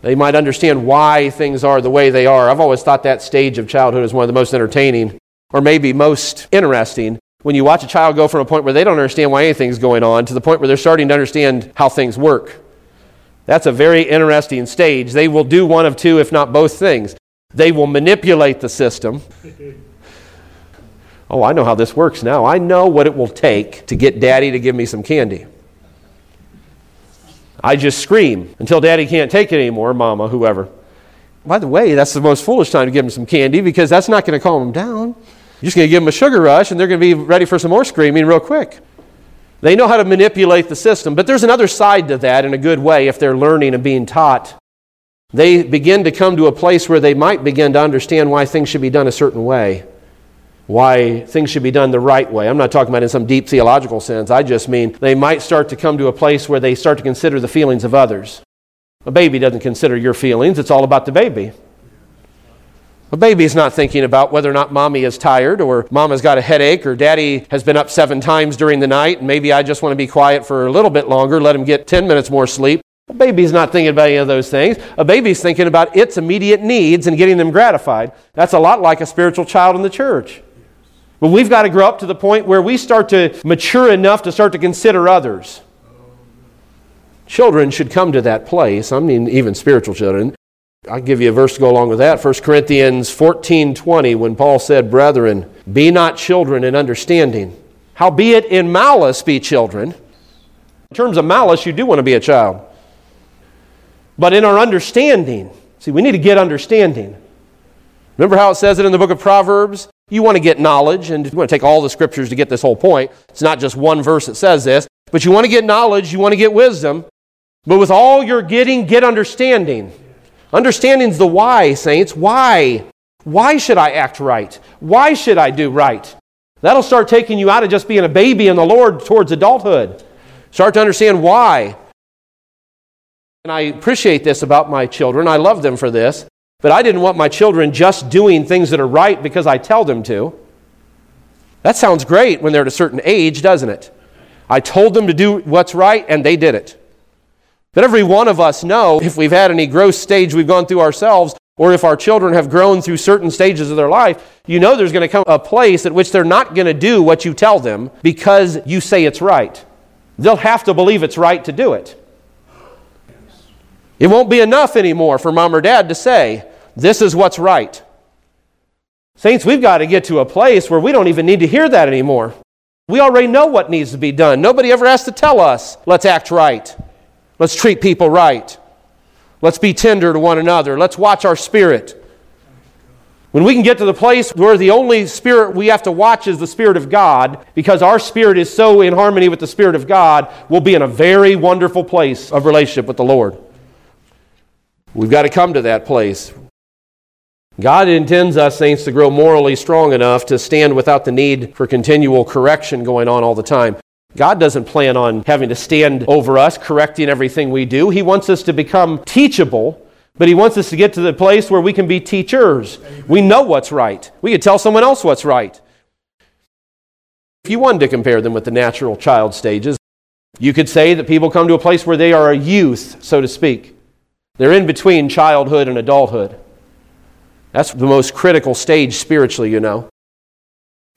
They might understand why things are the way they are. I've always thought that stage of childhood is one of the most entertaining, or maybe most interesting, when you watch a child go from a point where they don't understand why anything's going on to the point where they're starting to understand how things work. That's a very interesting stage. They will do one of two, if not both things. They will manipulate the system. Oh, I know how this works now. I know what it will take to get daddy to give me some candy. I just scream until daddy can't take it anymore, mama, whoever. By the way, that's the most foolish time to give him some candy because that's not going to calm him down. You're just going to give him a sugar rush and they're going to be ready for some more screaming real quick. They know how to manipulate the system, but there's another side to that in a good way if they're learning and being taught they begin to come to a place where they might begin to understand why things should be done a certain way, why things should be done the right way. I'm not talking about in some deep theological sense. I just mean they might start to come to a place where they start to consider the feelings of others. A baby doesn't consider your feelings, it's all about the baby. A baby's not thinking about whether or not mommy is tired or mama's got a headache or daddy has been up seven times during the night and maybe I just want to be quiet for a little bit longer, let him get 10 minutes more sleep. A baby's not thinking about any of those things. A baby's thinking about its immediate needs and getting them gratified. That's a lot like a spiritual child in the church. But we've got to grow up to the point where we start to mature enough to start to consider others. Children should come to that place. I mean, even spiritual children. I'll give you a verse to go along with that. 1 Corinthians 14 20, when Paul said, Brethren, be not children in understanding. Howbeit in malice be children. In terms of malice, you do want to be a child. But in our understanding, see, we need to get understanding. Remember how it says it in the book of Proverbs? You want to get knowledge, and you want to take all the scriptures to get this whole point. It's not just one verse that says this, but you want to get knowledge, you want to get wisdom. But with all you're getting, get understanding. Understanding's the why, saints. Why? Why should I act right? Why should I do right? That'll start taking you out of just being a baby in the Lord towards adulthood. Start to understand why. And I appreciate this about my children. I love them for this. But I didn't want my children just doing things that are right because I tell them to. That sounds great when they're at a certain age, doesn't it? I told them to do what's right and they did it. But every one of us know if we've had any growth stage we've gone through ourselves, or if our children have grown through certain stages of their life, you know there's going to come a place at which they're not going to do what you tell them because you say it's right. They'll have to believe it's right to do it. It won't be enough anymore for mom or dad to say, this is what's right. Saints, we've got to get to a place where we don't even need to hear that anymore. We already know what needs to be done. Nobody ever has to tell us, let's act right. Let's treat people right. Let's be tender to one another. Let's watch our spirit. When we can get to the place where the only spirit we have to watch is the Spirit of God, because our spirit is so in harmony with the Spirit of God, we'll be in a very wonderful place of relationship with the Lord. We've got to come to that place. God intends us, saints, to grow morally strong enough to stand without the need for continual correction going on all the time. God doesn't plan on having to stand over us, correcting everything we do. He wants us to become teachable, but He wants us to get to the place where we can be teachers. We know what's right, we can tell someone else what's right. If you wanted to compare them with the natural child stages, you could say that people come to a place where they are a youth, so to speak. They're in between childhood and adulthood. That's the most critical stage spiritually, you know.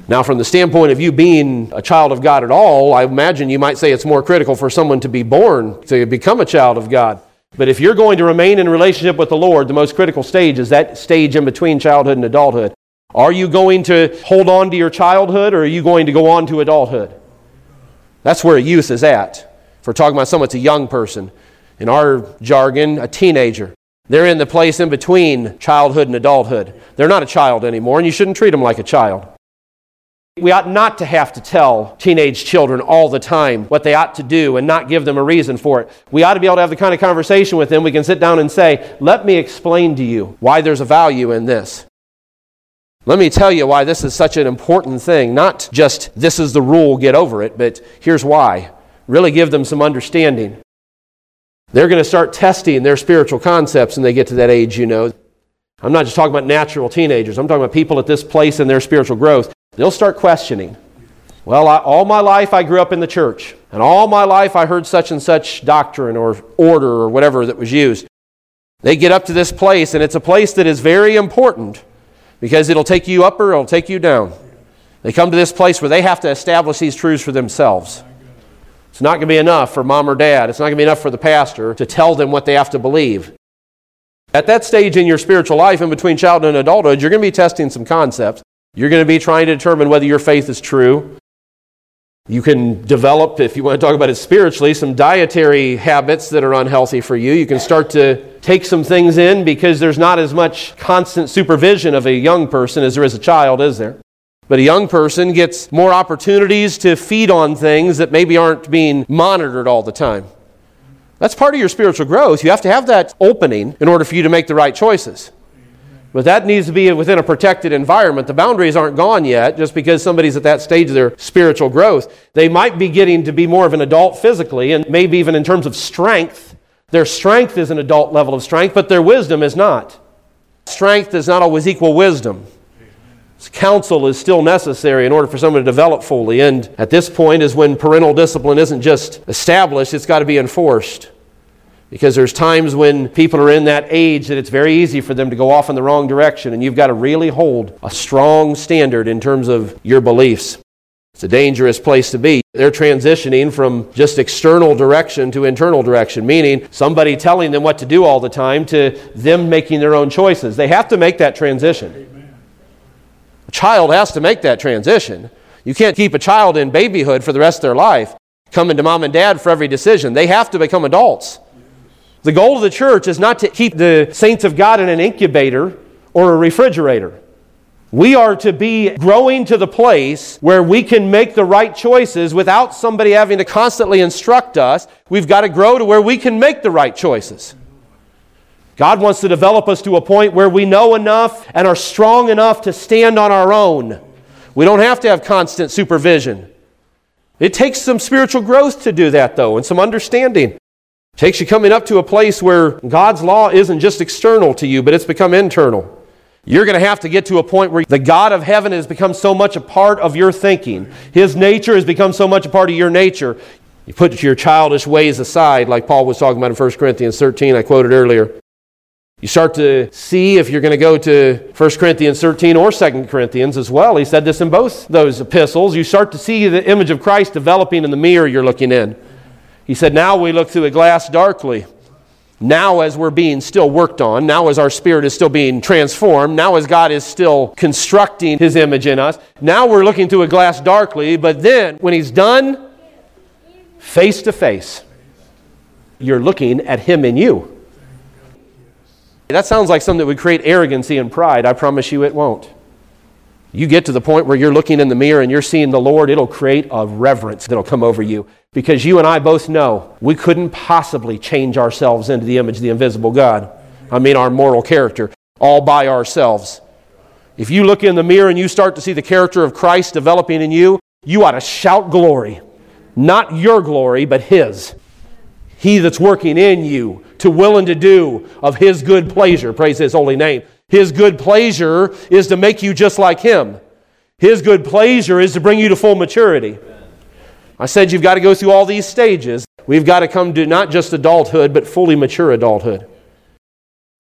Now, from the standpoint of you being a child of God at all, I imagine you might say it's more critical for someone to be born to become a child of God. But if you're going to remain in relationship with the Lord, the most critical stage is that stage in between childhood and adulthood. Are you going to hold on to your childhood or are you going to go on to adulthood? That's where youth is at. If we're talking about someone that's a young person, in our jargon, a teenager. They're in the place in between childhood and adulthood. They're not a child anymore, and you shouldn't treat them like a child. We ought not to have to tell teenage children all the time what they ought to do and not give them a reason for it. We ought to be able to have the kind of conversation with them we can sit down and say, Let me explain to you why there's a value in this. Let me tell you why this is such an important thing. Not just this is the rule, get over it, but here's why. Really give them some understanding. They're going to start testing their spiritual concepts when they get to that age, you know. I'm not just talking about natural teenagers, I'm talking about people at this place in their spiritual growth. They'll start questioning. Well, I, all my life I grew up in the church, and all my life I heard such and such doctrine or order or whatever that was used. They get up to this place, and it's a place that is very important because it'll take you up or it'll take you down. They come to this place where they have to establish these truths for themselves. It's not going to be enough for mom or dad. It's not going to be enough for the pastor to tell them what they have to believe. At that stage in your spiritual life, in between childhood and adulthood, you're going to be testing some concepts. You're going to be trying to determine whether your faith is true. You can develop, if you want to talk about it spiritually, some dietary habits that are unhealthy for you. You can start to take some things in because there's not as much constant supervision of a young person as there is a child, is there? But a young person gets more opportunities to feed on things that maybe aren't being monitored all the time. That's part of your spiritual growth. You have to have that opening in order for you to make the right choices. But that needs to be within a protected environment. The boundaries aren't gone yet just because somebody's at that stage of their spiritual growth. They might be getting to be more of an adult physically and maybe even in terms of strength. Their strength is an adult level of strength, but their wisdom is not. Strength does not always equal wisdom. Counsel is still necessary in order for someone to develop fully. And at this point is when parental discipline isn't just established, it's got to be enforced. Because there's times when people are in that age that it's very easy for them to go off in the wrong direction, and you've got to really hold a strong standard in terms of your beliefs. It's a dangerous place to be. They're transitioning from just external direction to internal direction, meaning somebody telling them what to do all the time to them making their own choices. They have to make that transition. A child has to make that transition. You can't keep a child in babyhood for the rest of their life, coming to mom and dad for every decision. They have to become adults. The goal of the church is not to keep the saints of God in an incubator or a refrigerator. We are to be growing to the place where we can make the right choices without somebody having to constantly instruct us. We've got to grow to where we can make the right choices. God wants to develop us to a point where we know enough and are strong enough to stand on our own. We don't have to have constant supervision. It takes some spiritual growth to do that, though, and some understanding. It takes you coming up to a place where God's law isn't just external to you, but it's become internal. You're going to have to get to a point where the God of heaven has become so much a part of your thinking. His nature has become so much a part of your nature. You put your childish ways aside, like Paul was talking about in 1 Corinthians 13, I quoted earlier. You start to see if you're going to go to 1 Corinthians 13 or 2 Corinthians as well. He said this in both those epistles. You start to see the image of Christ developing in the mirror you're looking in. He said, Now we look through a glass darkly. Now, as we're being still worked on, now as our spirit is still being transformed, now as God is still constructing His image in us, now we're looking through a glass darkly, but then when He's done, face to face, you're looking at Him in you. That sounds like something that would create arrogancy and pride. I promise you it won't. You get to the point where you're looking in the mirror and you're seeing the Lord, it'll create a reverence that'll come over you. Because you and I both know we couldn't possibly change ourselves into the image of the invisible God. I mean, our moral character, all by ourselves. If you look in the mirror and you start to see the character of Christ developing in you, you ought to shout glory. Not your glory, but His. He that's working in you to will and to do of His good pleasure. Praise His holy name. His good pleasure is to make you just like Him. His good pleasure is to bring you to full maturity. I said you've got to go through all these stages. We've got to come to not just adulthood, but fully mature adulthood.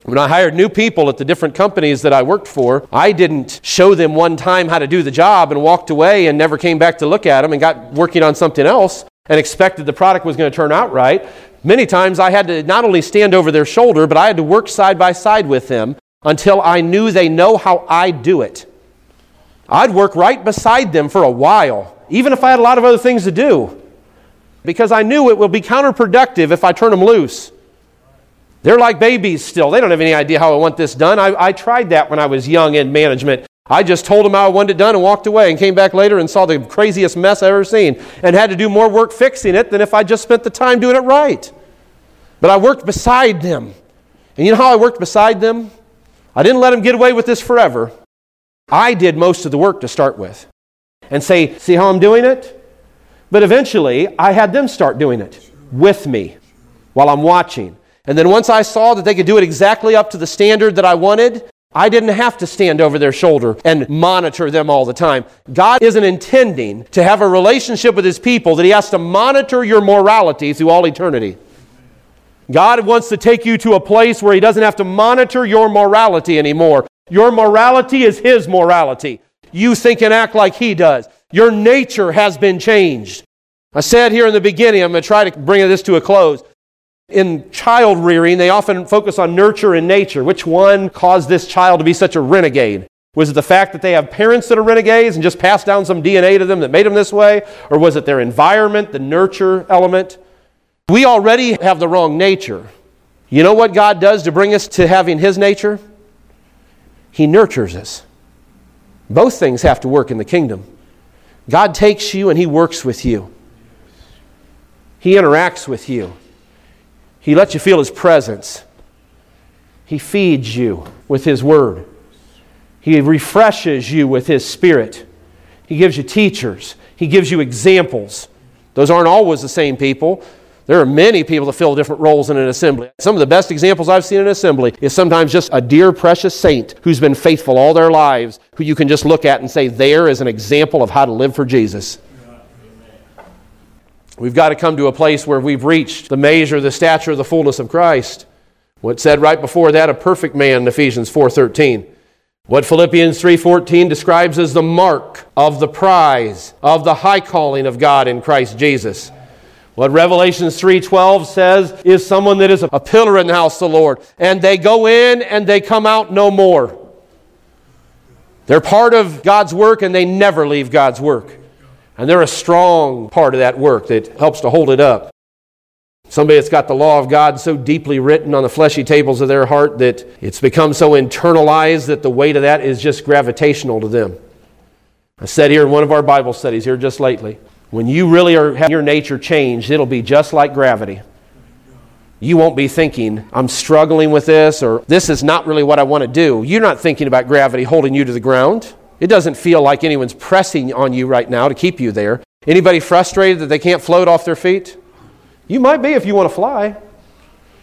When I hired new people at the different companies that I worked for, I didn't show them one time how to do the job and walked away and never came back to look at them and got working on something else and expected the product was going to turn out right. Many times I had to not only stand over their shoulder, but I had to work side by side with them until I knew they know how I do it. I'd work right beside them for a while, even if I had a lot of other things to do, because I knew it would be counterproductive if I turn them loose. They're like babies still. They don't have any idea how I want this done. I, I tried that when I was young in management. I just told them how I wanted it done and walked away and came back later and saw the craziest mess I've ever seen and had to do more work fixing it than if I just spent the time doing it right. But I worked beside them. And you know how I worked beside them? I didn't let them get away with this forever. I did most of the work to start with and say, See how I'm doing it? But eventually, I had them start doing it with me while I'm watching. And then once I saw that they could do it exactly up to the standard that I wanted, I didn't have to stand over their shoulder and monitor them all the time. God isn't intending to have a relationship with His people that He has to monitor your morality through all eternity. God wants to take you to a place where He doesn't have to monitor your morality anymore. Your morality is His morality. You think and act like He does. Your nature has been changed. I said here in the beginning, I'm going to try to bring this to a close. In child rearing, they often focus on nurture and nature. Which one caused this child to be such a renegade? Was it the fact that they have parents that are renegades and just passed down some DNA to them that made them this way? Or was it their environment, the nurture element? We already have the wrong nature. You know what God does to bring us to having His nature? He nurtures us. Both things have to work in the kingdom. God takes you and He works with you, He interacts with you. He lets you feel His presence. He feeds you with His Word. He refreshes you with His Spirit. He gives you teachers. He gives you examples. Those aren't always the same people. There are many people that fill different roles in an assembly. Some of the best examples I've seen in an assembly is sometimes just a dear, precious saint who's been faithful all their lives, who you can just look at and say, there is an example of how to live for Jesus. We've got to come to a place where we've reached the measure, the stature, the fullness of Christ. What said right before that, a perfect man Ephesians 4.13. What Philippians 3:14 describes as the mark of the prize of the high calling of God in Christ Jesus. What Revelations 3:12 says is someone that is a pillar in the house of the Lord, and they go in and they come out no more. They're part of God's work and they never leave God's work. And they're a strong part of that work that helps to hold it up. Somebody that's got the law of God so deeply written on the fleshy tables of their heart that it's become so internalized that the weight of that is just gravitational to them. I said here in one of our Bible studies here just lately when you really are having your nature changed, it'll be just like gravity. You won't be thinking, I'm struggling with this, or this is not really what I want to do. You're not thinking about gravity holding you to the ground. It doesn't feel like anyone's pressing on you right now to keep you there. Anybody frustrated that they can't float off their feet? You might be if you want to fly.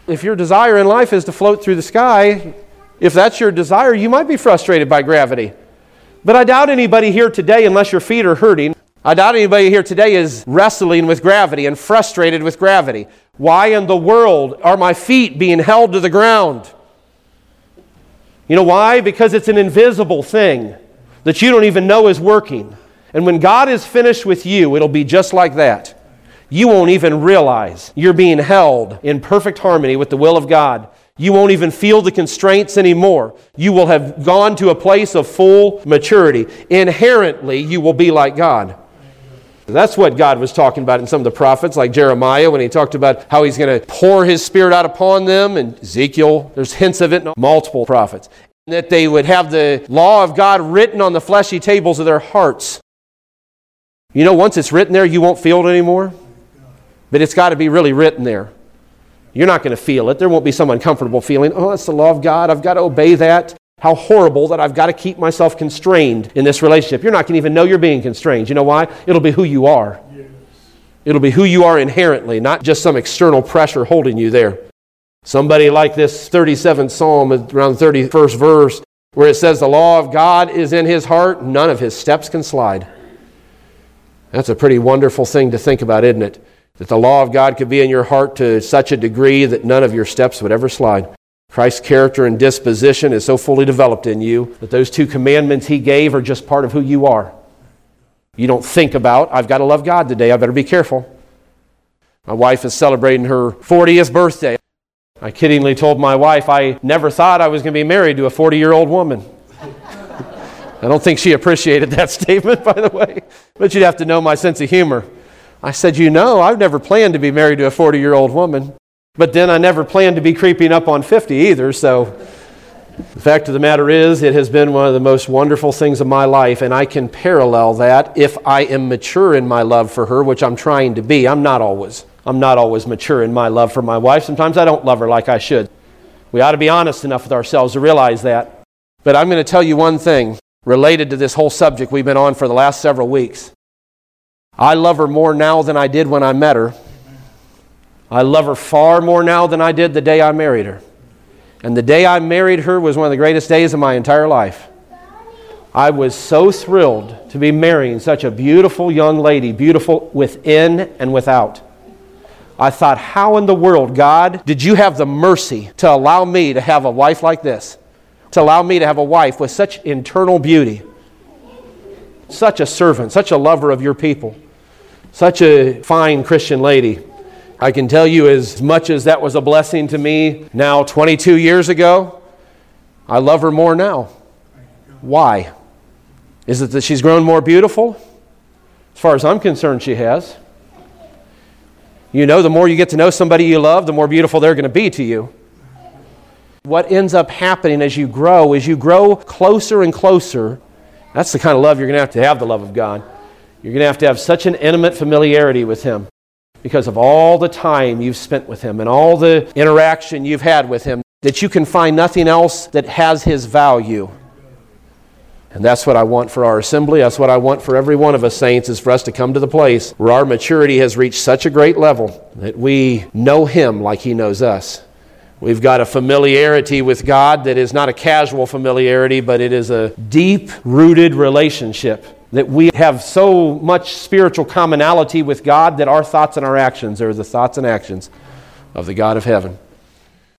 If your desire in life is to float through the sky, if that's your desire, you might be frustrated by gravity. But I doubt anybody here today, unless your feet are hurting, I doubt anybody here today is wrestling with gravity and frustrated with gravity. Why in the world are my feet being held to the ground? You know why? Because it's an invisible thing that you don't even know is working. And when God is finished with you, it'll be just like that. You won't even realize you're being held in perfect harmony with the will of God. You won't even feel the constraints anymore. You will have gone to a place of full maturity. Inherently, you will be like God. That's what God was talking about in some of the prophets, like Jeremiah, when he talked about how he's going to pour his spirit out upon them, and Ezekiel, there's hints of it in multiple prophets. That they would have the law of God written on the fleshy tables of their hearts. You know, once it's written there, you won't feel it anymore. But it's got to be really written there. You're not going to feel it. There won't be some uncomfortable feeling, oh, that's the law of God. I've got to obey that how horrible that I've got to keep myself constrained in this relationship. You're not going to even know you're being constrained. You know why? It'll be who you are. Yes. It'll be who you are inherently, not just some external pressure holding you there. Somebody like this 37th Psalm, around the 31st verse, where it says, The law of God is in his heart, none of his steps can slide. That's a pretty wonderful thing to think about, isn't it? That the law of God could be in your heart to such a degree that none of your steps would ever slide. Christ's character and disposition is so fully developed in you that those two commandments he gave are just part of who you are. You don't think about, I've got to love God today, I better be careful. My wife is celebrating her 40th birthday. I kiddingly told my wife I never thought I was going to be married to a 40 year old woman. I don't think she appreciated that statement, by the way, but you'd have to know my sense of humor. I said, You know, I've never planned to be married to a 40 year old woman. But then I never planned to be creeping up on 50 either, so the fact of the matter is, it has been one of the most wonderful things of my life, and I can parallel that if I am mature in my love for her, which I'm trying to be. I'm not always. I'm not always mature in my love for my wife. Sometimes I don't love her like I should. We ought to be honest enough with ourselves to realize that. But I'm going to tell you one thing related to this whole subject we've been on for the last several weeks. I love her more now than I did when I met her. I love her far more now than I did the day I married her. And the day I married her was one of the greatest days of my entire life. I was so thrilled to be marrying such a beautiful young lady, beautiful within and without. I thought, how in the world, God, did you have the mercy to allow me to have a wife like this? To allow me to have a wife with such internal beauty, such a servant, such a lover of your people, such a fine Christian lady. I can tell you, as much as that was a blessing to me now 22 years ago, I love her more now. Why? Is it that she's grown more beautiful? As far as I'm concerned, she has. You know, the more you get to know somebody you love, the more beautiful they're going to be to you. What ends up happening as you grow is you grow closer and closer. That's the kind of love you're going to have to have the love of God. You're going to have to have such an intimate familiarity with Him because of all the time you've spent with Him and all the interaction you've had with Him that you can find nothing else that has His value. And that's what I want for our assembly. That's what I want for every one of us, saints, is for us to come to the place where our maturity has reached such a great level that we know Him like He knows us. We've got a familiarity with God that is not a casual familiarity, but it is a deep rooted relationship. That we have so much spiritual commonality with God that our thoughts and our actions are the thoughts and actions of the God of heaven.